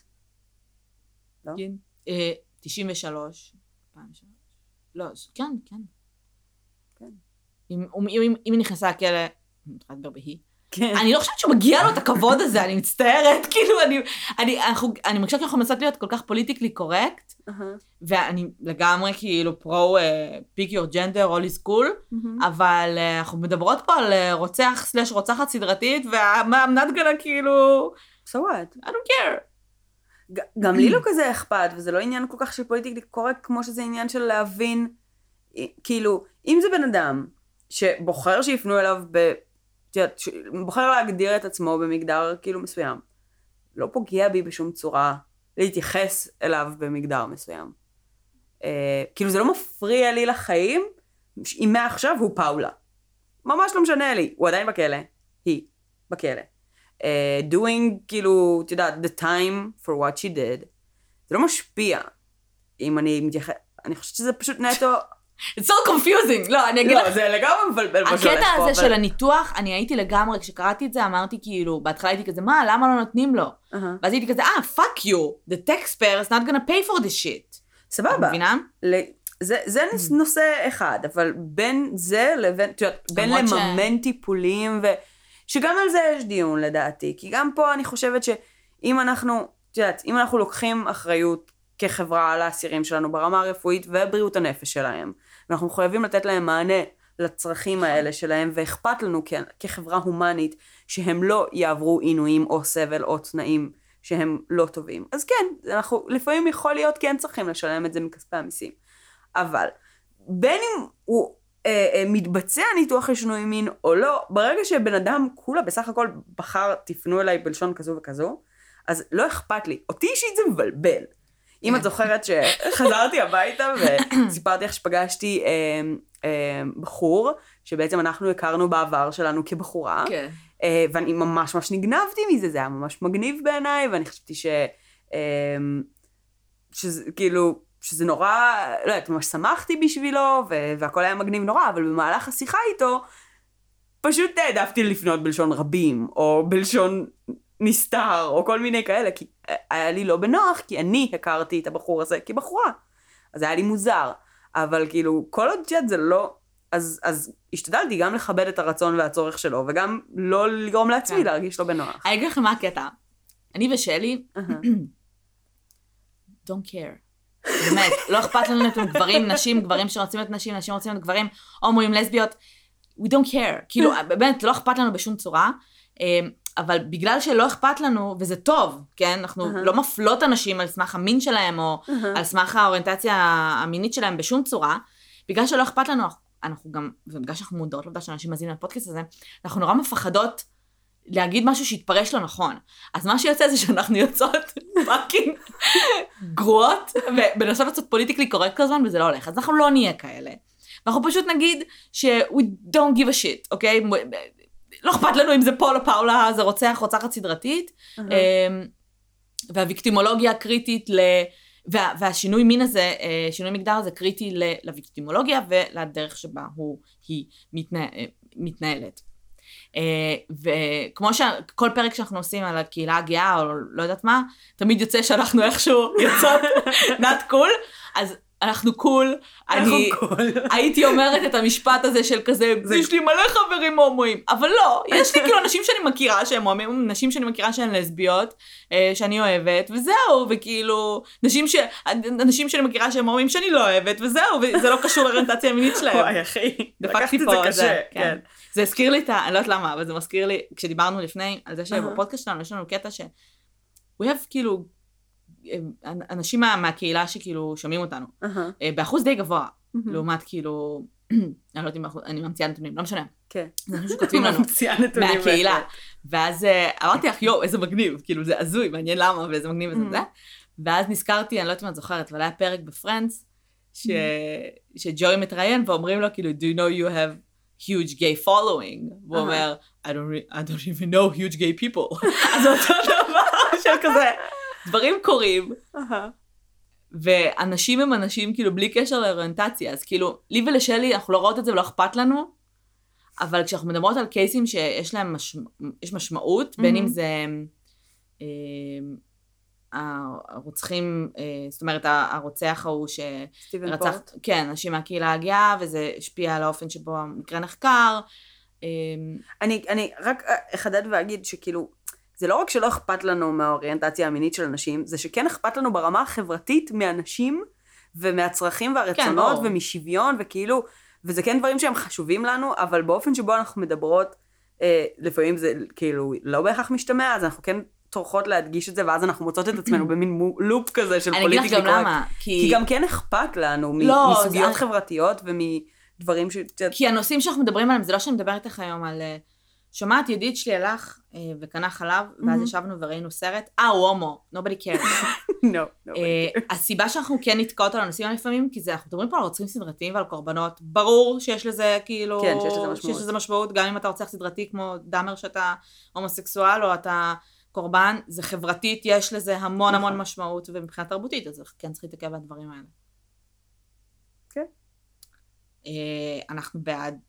לא? כן. אה, 93. 2003. לא, כן, כן. כן. אם היא נכנסה לכלא, אני מתחילה לדבר בהיא. כן. אני לא חושבת שמגיע לו את הכבוד הזה, אני מצטערת, כאילו, אני, אני, אנחנו, אני מרגישה שאנחנו מנסות להיות כל כך פוליטיקלי קורקט, אהה. ואני לגמרי כאילו פרו פיק יור ג'נדר, all is cool, מהמם. אבל אה, אנחנו מדברות פה על אה, רוצח סלש רוצחת סדרתית, not gonna כאילו, So what? I don't care. גם לי לא כזה אכפת, וזה לא עניין כל כך של פוליטיקלי קורקט, כמו שזה עניין של להבין, אי- כאילו, אם זה בן אדם שבוחר שיפנו אליו ב... את בוחר להגדיר את עצמו במגדר כאילו מסוים, לא פוגע בי בשום צורה להתייחס אליו במגדר מסוים. אה, כאילו זה לא מפריע לי לחיים, אם מעכשיו הוא פאולה. ממש לא משנה לי, הוא עדיין בכלא, היא בכלא. uh, doing כאילו, את יודעת, the time for what she did, זה לא משפיע אם אני מתייחס, אני חושבת שזה פשוט נטו, It's so confusing. לא, אני אגיד לך, לא, זה לגמרי מבלבל מה שהולך הקטע פה, הזה אבל- של הניתוח, אני הייתי לגמרי, כשקראתי את זה אמרתי כאילו, בהתחלה הייתי כזה, מה, למה לא נותנים לו? אהה. ואז הייתי כזה, אה, fuck you, the taxpayer is not gonna pay for this shit. את סבבה, מבינה? ל- זה, זה נס- נושא אחד, אבל בין זה לבין, את יודעת, בין למרות ש- לממן טיפולים, ו... שגם על זה יש דיון לדעתי, כי גם פה אני חושבת שאם אנחנו, את יודעת, אם אנחנו לוקחים אחריות כחברה על האסירים שלנו ברמה הרפואית ובריאות הנפש שלהם, ואנחנו מחויבים לתת להם מענה לצרכים האלה שלהם, ואכפת לנו כ- כחברה הומנית שהם לא יעברו עינויים או סבל או תנאים שהם לא טובים. אז כן, אנחנו לפעמים יכול להיות כן צריכים לשלם את זה מכספי המיסים. אבל בין אם הוא אה, אה, מתבצע ניתוח לשינוי מין או לא, ברגע שבן אדם כולה בסך הכל בחר תפנו אליי בלשון כזו וכזו, אז לא אכפת לי. אותי אישית זה מבלבל. אם את זוכרת שחזרתי הביתה וסיפרתי איך שפגשתי אה, אה, בחור, שבעצם אנחנו הכרנו בעבר שלנו כבחורה, כן. אה, ואני ממש ממש נגנבתי מזה, זה היה ממש מגניב בעיניי, ואני חשבתי ש... אה, שזה כאילו, שזה נורא, לא יודעת, ממש שמחתי בשבילו, והכל היה מגניב נורא, אבל במהלך השיחה איתו, פשוט העדפתי לפנות בלשון רבים, או בלשון נסתר, או כל מיני כאלה, כי היה לי לא בנוח, כי אני הכרתי את הבחור הזה כבחורה. אז היה לי מוזר. אבל כאילו, כל עוד שאת זה לא... אז, אז השתדלתי גם לכבד את הרצון והצורך שלו, וגם לא לגרום לעצמי כן. להרגיש לא בנוח. אני אגיד לכם מה הקטע. אני ושלי, don't care. באמת, לא אכפת לנו את גברים, נשים, גברים שרוצים להיות נשים, נשים רוצים להיות גברים, הומואים, לסביות, we don't care. כאילו, באמת, לא אכפת לנו בשום צורה. אבל בגלל שלא אכפת לנו, וזה טוב, כן? אנחנו אהה. לא מפלות אנשים על סמך המין שלהם, או אהה. על סמך האוריינטציה המינית שלהם בשום צורה, בגלל שלא אכפת לנו, אנחנו גם, ובגלל שאנחנו מודעות לעובדה שאנשים מאזינים לפודקאסט הזה, אנחנו נורא מפחדות להגיד משהו שיתפרש לא נכון. אז מה שיוצא זה שאנחנו יוצאות fucking גרועות, ומנסות לעשות politically correct כל הזמן, וזה לא הולך. אז אנחנו לא נהיה כאלה. אנחנו פשוט נגיד ש- we don't give a shit, אוקיי? לא אכפת לנו אם זה פול או פאולה, זה רוצח, רוצחת סדרתית. אמ, והוויקטימולוגיה קריטית ל... וה, והשינוי מין הזה, אה, שינוי מגדר הזה קריטי לוויקטימולוגיה ולדרך שבה הוא, היא מתנה, אה, מתנהלת. אה, וכמו שכל פרק שאנחנו עושים על הקהילה הגאה, או לא יודעת מה, תמיד יוצא שאנחנו איכשהו יוצאות not cool, אז אנחנו קול, אני הייתי אומרת את המשפט הזה של כזה, יש לי מלא חברים הומואים, אבל לא, יש לי כאילו אנשים שאני מכירה שהם הומואים, נשים שאני מכירה שהן לסביות, אה, שאני אוהבת, וזהו, וכאילו, נשים, ש... אנשים שאני מכירה שהם הומואים שאני לא אוהבת, וזהו, וזה לא קשור לאוריינטציה המינית שלהם. וואי אחי, דפקתי לקחת את זה קשה, כן. כן. זה הזכיר לי את ה... אני לא יודעת למה, אבל זה מזכיר לי, כשדיברנו לפני, על זה שבפודקאסט שלנו יש לנו קטע ש... We have כאילו, אנשים מה- מהקהילה שכאילו שומעים אותנו, אה, באחוז די גבוה, מהמם. לעומת כאילו, אני לא יודעת אם באחוז- אני ממציאה נתונים, לא משנה. כן. זה אנשים שכותבים לנו מהקהילה. ואז אה, אמרתי לך, יואו, איזה מגניב, כאילו זה הזוי, מעניין למה, ואיזה מגניב וזה Mhm. זה. ואז נזכרתי, אני לא יודעת אם את זוכרת, אבל היה פרק בפרנדס, ש- שג'וי מתראיין ואומרים לו, כאילו, do you know you have huge gay following? אהה. אומר, I don't, I don't even know huge gay people. אז אותו דבר של כזה, דברים קורים. ואנשים הם אנשים כאילו בלי קשר לאוריינטציה, אז כאילו, לי ולשלי אנחנו לא רואות את זה ולא אכפת לנו, אבל כשאנחנו מדברות על קייסים שיש להם משמע, יש משמעות, בין אם מהמם. זה אה, הרוצחים, אה, זאת אומרת הרוצח ההוא סטיבן שרצח, פורט. כן, אנשים מהקהילה הגאה, וזה השפיע על האופן שבו המקרה נחקר. אה, אני, אני רק אה, אחדד ואגיד שכאילו, זה לא רק שלא אכפת לנו מהאוריינטציה המינית של אנשים, זה שכן אכפת לנו ברמה החברתית מאנשים ומהצרכים והרצונות ברור. ומשוויון וכאילו, וזה כן דברים שהם חשובים לנו, אבל באופן שבו אנחנו מדברות, אה, לפעמים זה כאילו לא בהכרח משתמע, אז אנחנו כן טורחות להדגיש את זה, ואז אנחנו מוצאות את עצמנו במין לופ כזה של אני אגיד לך פוליטיקלי גם קורקט. למה, כי גם כן אכפת לנו לא, מסוגיות זה- חברתיות ומדברים ש... כי הנושאים שאנחנו מדברים עליהם, זה לא שאני מדברת איתך היום על... אה, שומעת, ידיד שלי הלך אה, וקנה חלב, ואז Mhm. ישבנו וראינו סרט, אה, הוא הומו, nobody cares. לא, לא. אה, הסיבה שאנחנו כן נתקעות על הנושאים לפעמים, כי זה, אנחנו מדברים פה על רוצחים סדרתיים ועל קורבנות, ברור שיש לזה כאילו... כן, שיש לזה משמעות. שיש לזה משמעות, גם אם אתה רוצח סדרתי כמו דאמר שאתה הומוסקסואל, או אתה קורבן, זה חברתית, יש לזה המון המון נכון. משמעות, ומבחינה תרבותית, אז כן צריך להתעכב על הדברים האלה. כן. אה, אנחנו בעד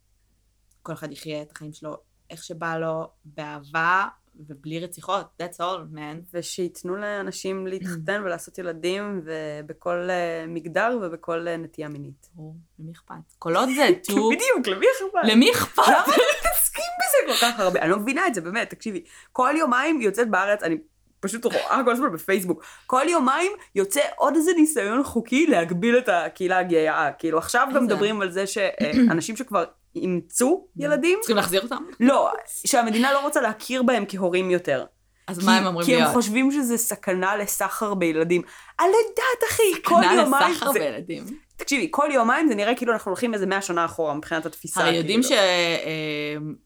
כל אחד יחיה את החיים שלו איך שבא לו, באהבה ובלי רציחות, that's all, man. ושייתנו לאנשים להתחתן ולעשות ילדים, ובכל אה, מגדר ובכל אה, נטייה מינית. ברור, למי אכפת? כל עוד זה טו, בדיוק, למי אכפת? למי אכפת? למה אתם מתעסקים בזה כל כך הרבה? אני לא מבינה את זה, באמת, תקשיבי. כל יומיים יוצאת בארץ, אני פשוט רואה כל הזמן בפייסבוק, כל יומיים יוצא עוד איזה ניסיון חוקי להגביל את הקהילה הגאה. כאילו, עכשיו גם? מדברים על זה שאנשים שכבר אימצו ילדים, צריכים להחזיר אותם? לא, שהמדינה לא רוצה להכיר בהם כהורים יותר. אז מה הם אומרים כי להיות? הם חושבים שזה סכנה לסחר בילדים. לא יודעת, אחי, כל סכנה יומיים... לסחר זה- בילדים. תקשיבי, כל יומיים זה נראה כאילו אנחנו הולכים איזה מאה שנה אחורה מבחינת התפיסה. הרי יודעים כאילו.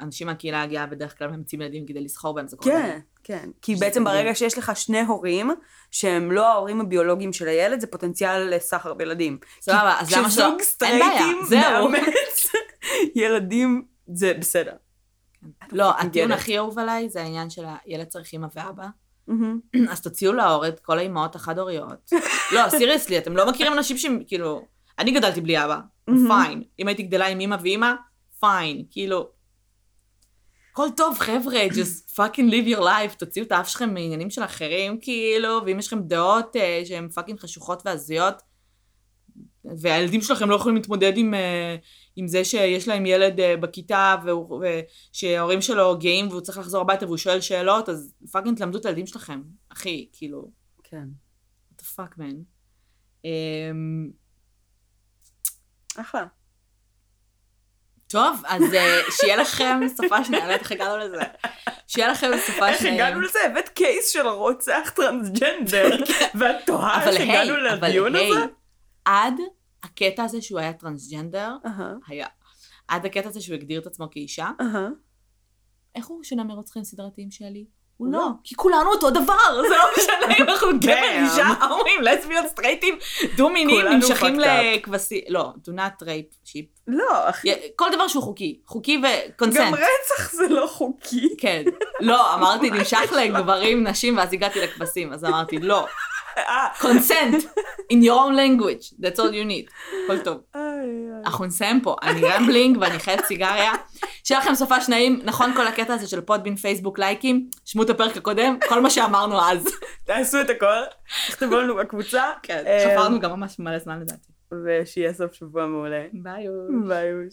שאנשים מהקהילה הגאה בדרך כלל ממציאים ילדים כדי לסחור בהם, זה קורה. כן, כן. כי בעצם. ברגע שיש לך שני הורים, שהם לא ההורים הביולוגיים של הילד, זה פוטנציאל לסחר בילדים. סבבה, אז למה שלא? כשזוג סטרייטים. מאמץ ילדים, זה בסדר. לא, הטיעון. הכי אהוב עליי זה העניין של הילד צריך אמא ואבא. אז תוציאו להורג את כל האימהות החד-הוריות. לא, סיריוסלי, אתם לא מכירים אנשים שהם, כאילו... אני גדלתי בלי אבא. fine. אם הייתי גדלה עם אמא ואמא, fine. כאילו... הכל טוב, חבר'ה, just fucking live your life, תוציאו את האף שלכם מעניינים של אחרים, כאילו, ואם יש לכם דעות אה, שהן fucking חשוכות והזויות, והילדים שלכם לא יכולים להתמודד עם, אה, עם זה שיש להם ילד אה, בכיתה, והוא- ושההורים שלו גאים והוא צריך לחזור הביתה והוא שואל שאלות, אז fucking תלמדו את הילדים שלכם, אחי, כאילו, כן. what the fuck, man. אמ, אחלה. טוב, אז אה, שיהיה לכם שפה שנייה, לא יודעת איך הגענו לזה. שיהיה לכם איך שנייה. הגענו לזה? הבאת קייס של הרוצח טרנסג'נדר, ואת תוהה איך הגענו אבל לדיון הזה? עד הקטע הזה שהוא היה טרנסג'נדר, אהה, היה. עד הקטע הזה שהוא הגדיר את עצמו כאישה, אהה. איך הוא שונה מרוצחים סדרתיים שלי? הוא לא. לא. כי כולנו אותו דבר, זה לא משנה אם אנחנו גבר. אישה, הומואים, לסביות, סטרייטים, דו-מיניים, נמשכים. לכבשים. לא, do not rape sheep. לא, אחי. כל דבר שהוא חוקי. חוקי גם ו consent. רצח זה לא חוקי. כן. לא, אמרתי נמשך לגברים, נשים, ואז הגעתי לכבשים, אז אמרתי לא. אה, consent, in your own language, that's all you need. הכל טוב. אנחנו נסיים פה, אני rambling ואני חייבת סיגריה. שיהיה לכם סופה שניים, נכון כל הקטע הזה של פודבין פייסבוק לייקים, שמעו את הפרק הקודם, כל מה שאמרנו אז. תעשו את הכל, תכתבו לנו בקבוצה. כן, אה, חפרנו גם ממש מלא זמן לדעתי. ושיהיה סוף שבוע מעולה. ביי. ביי.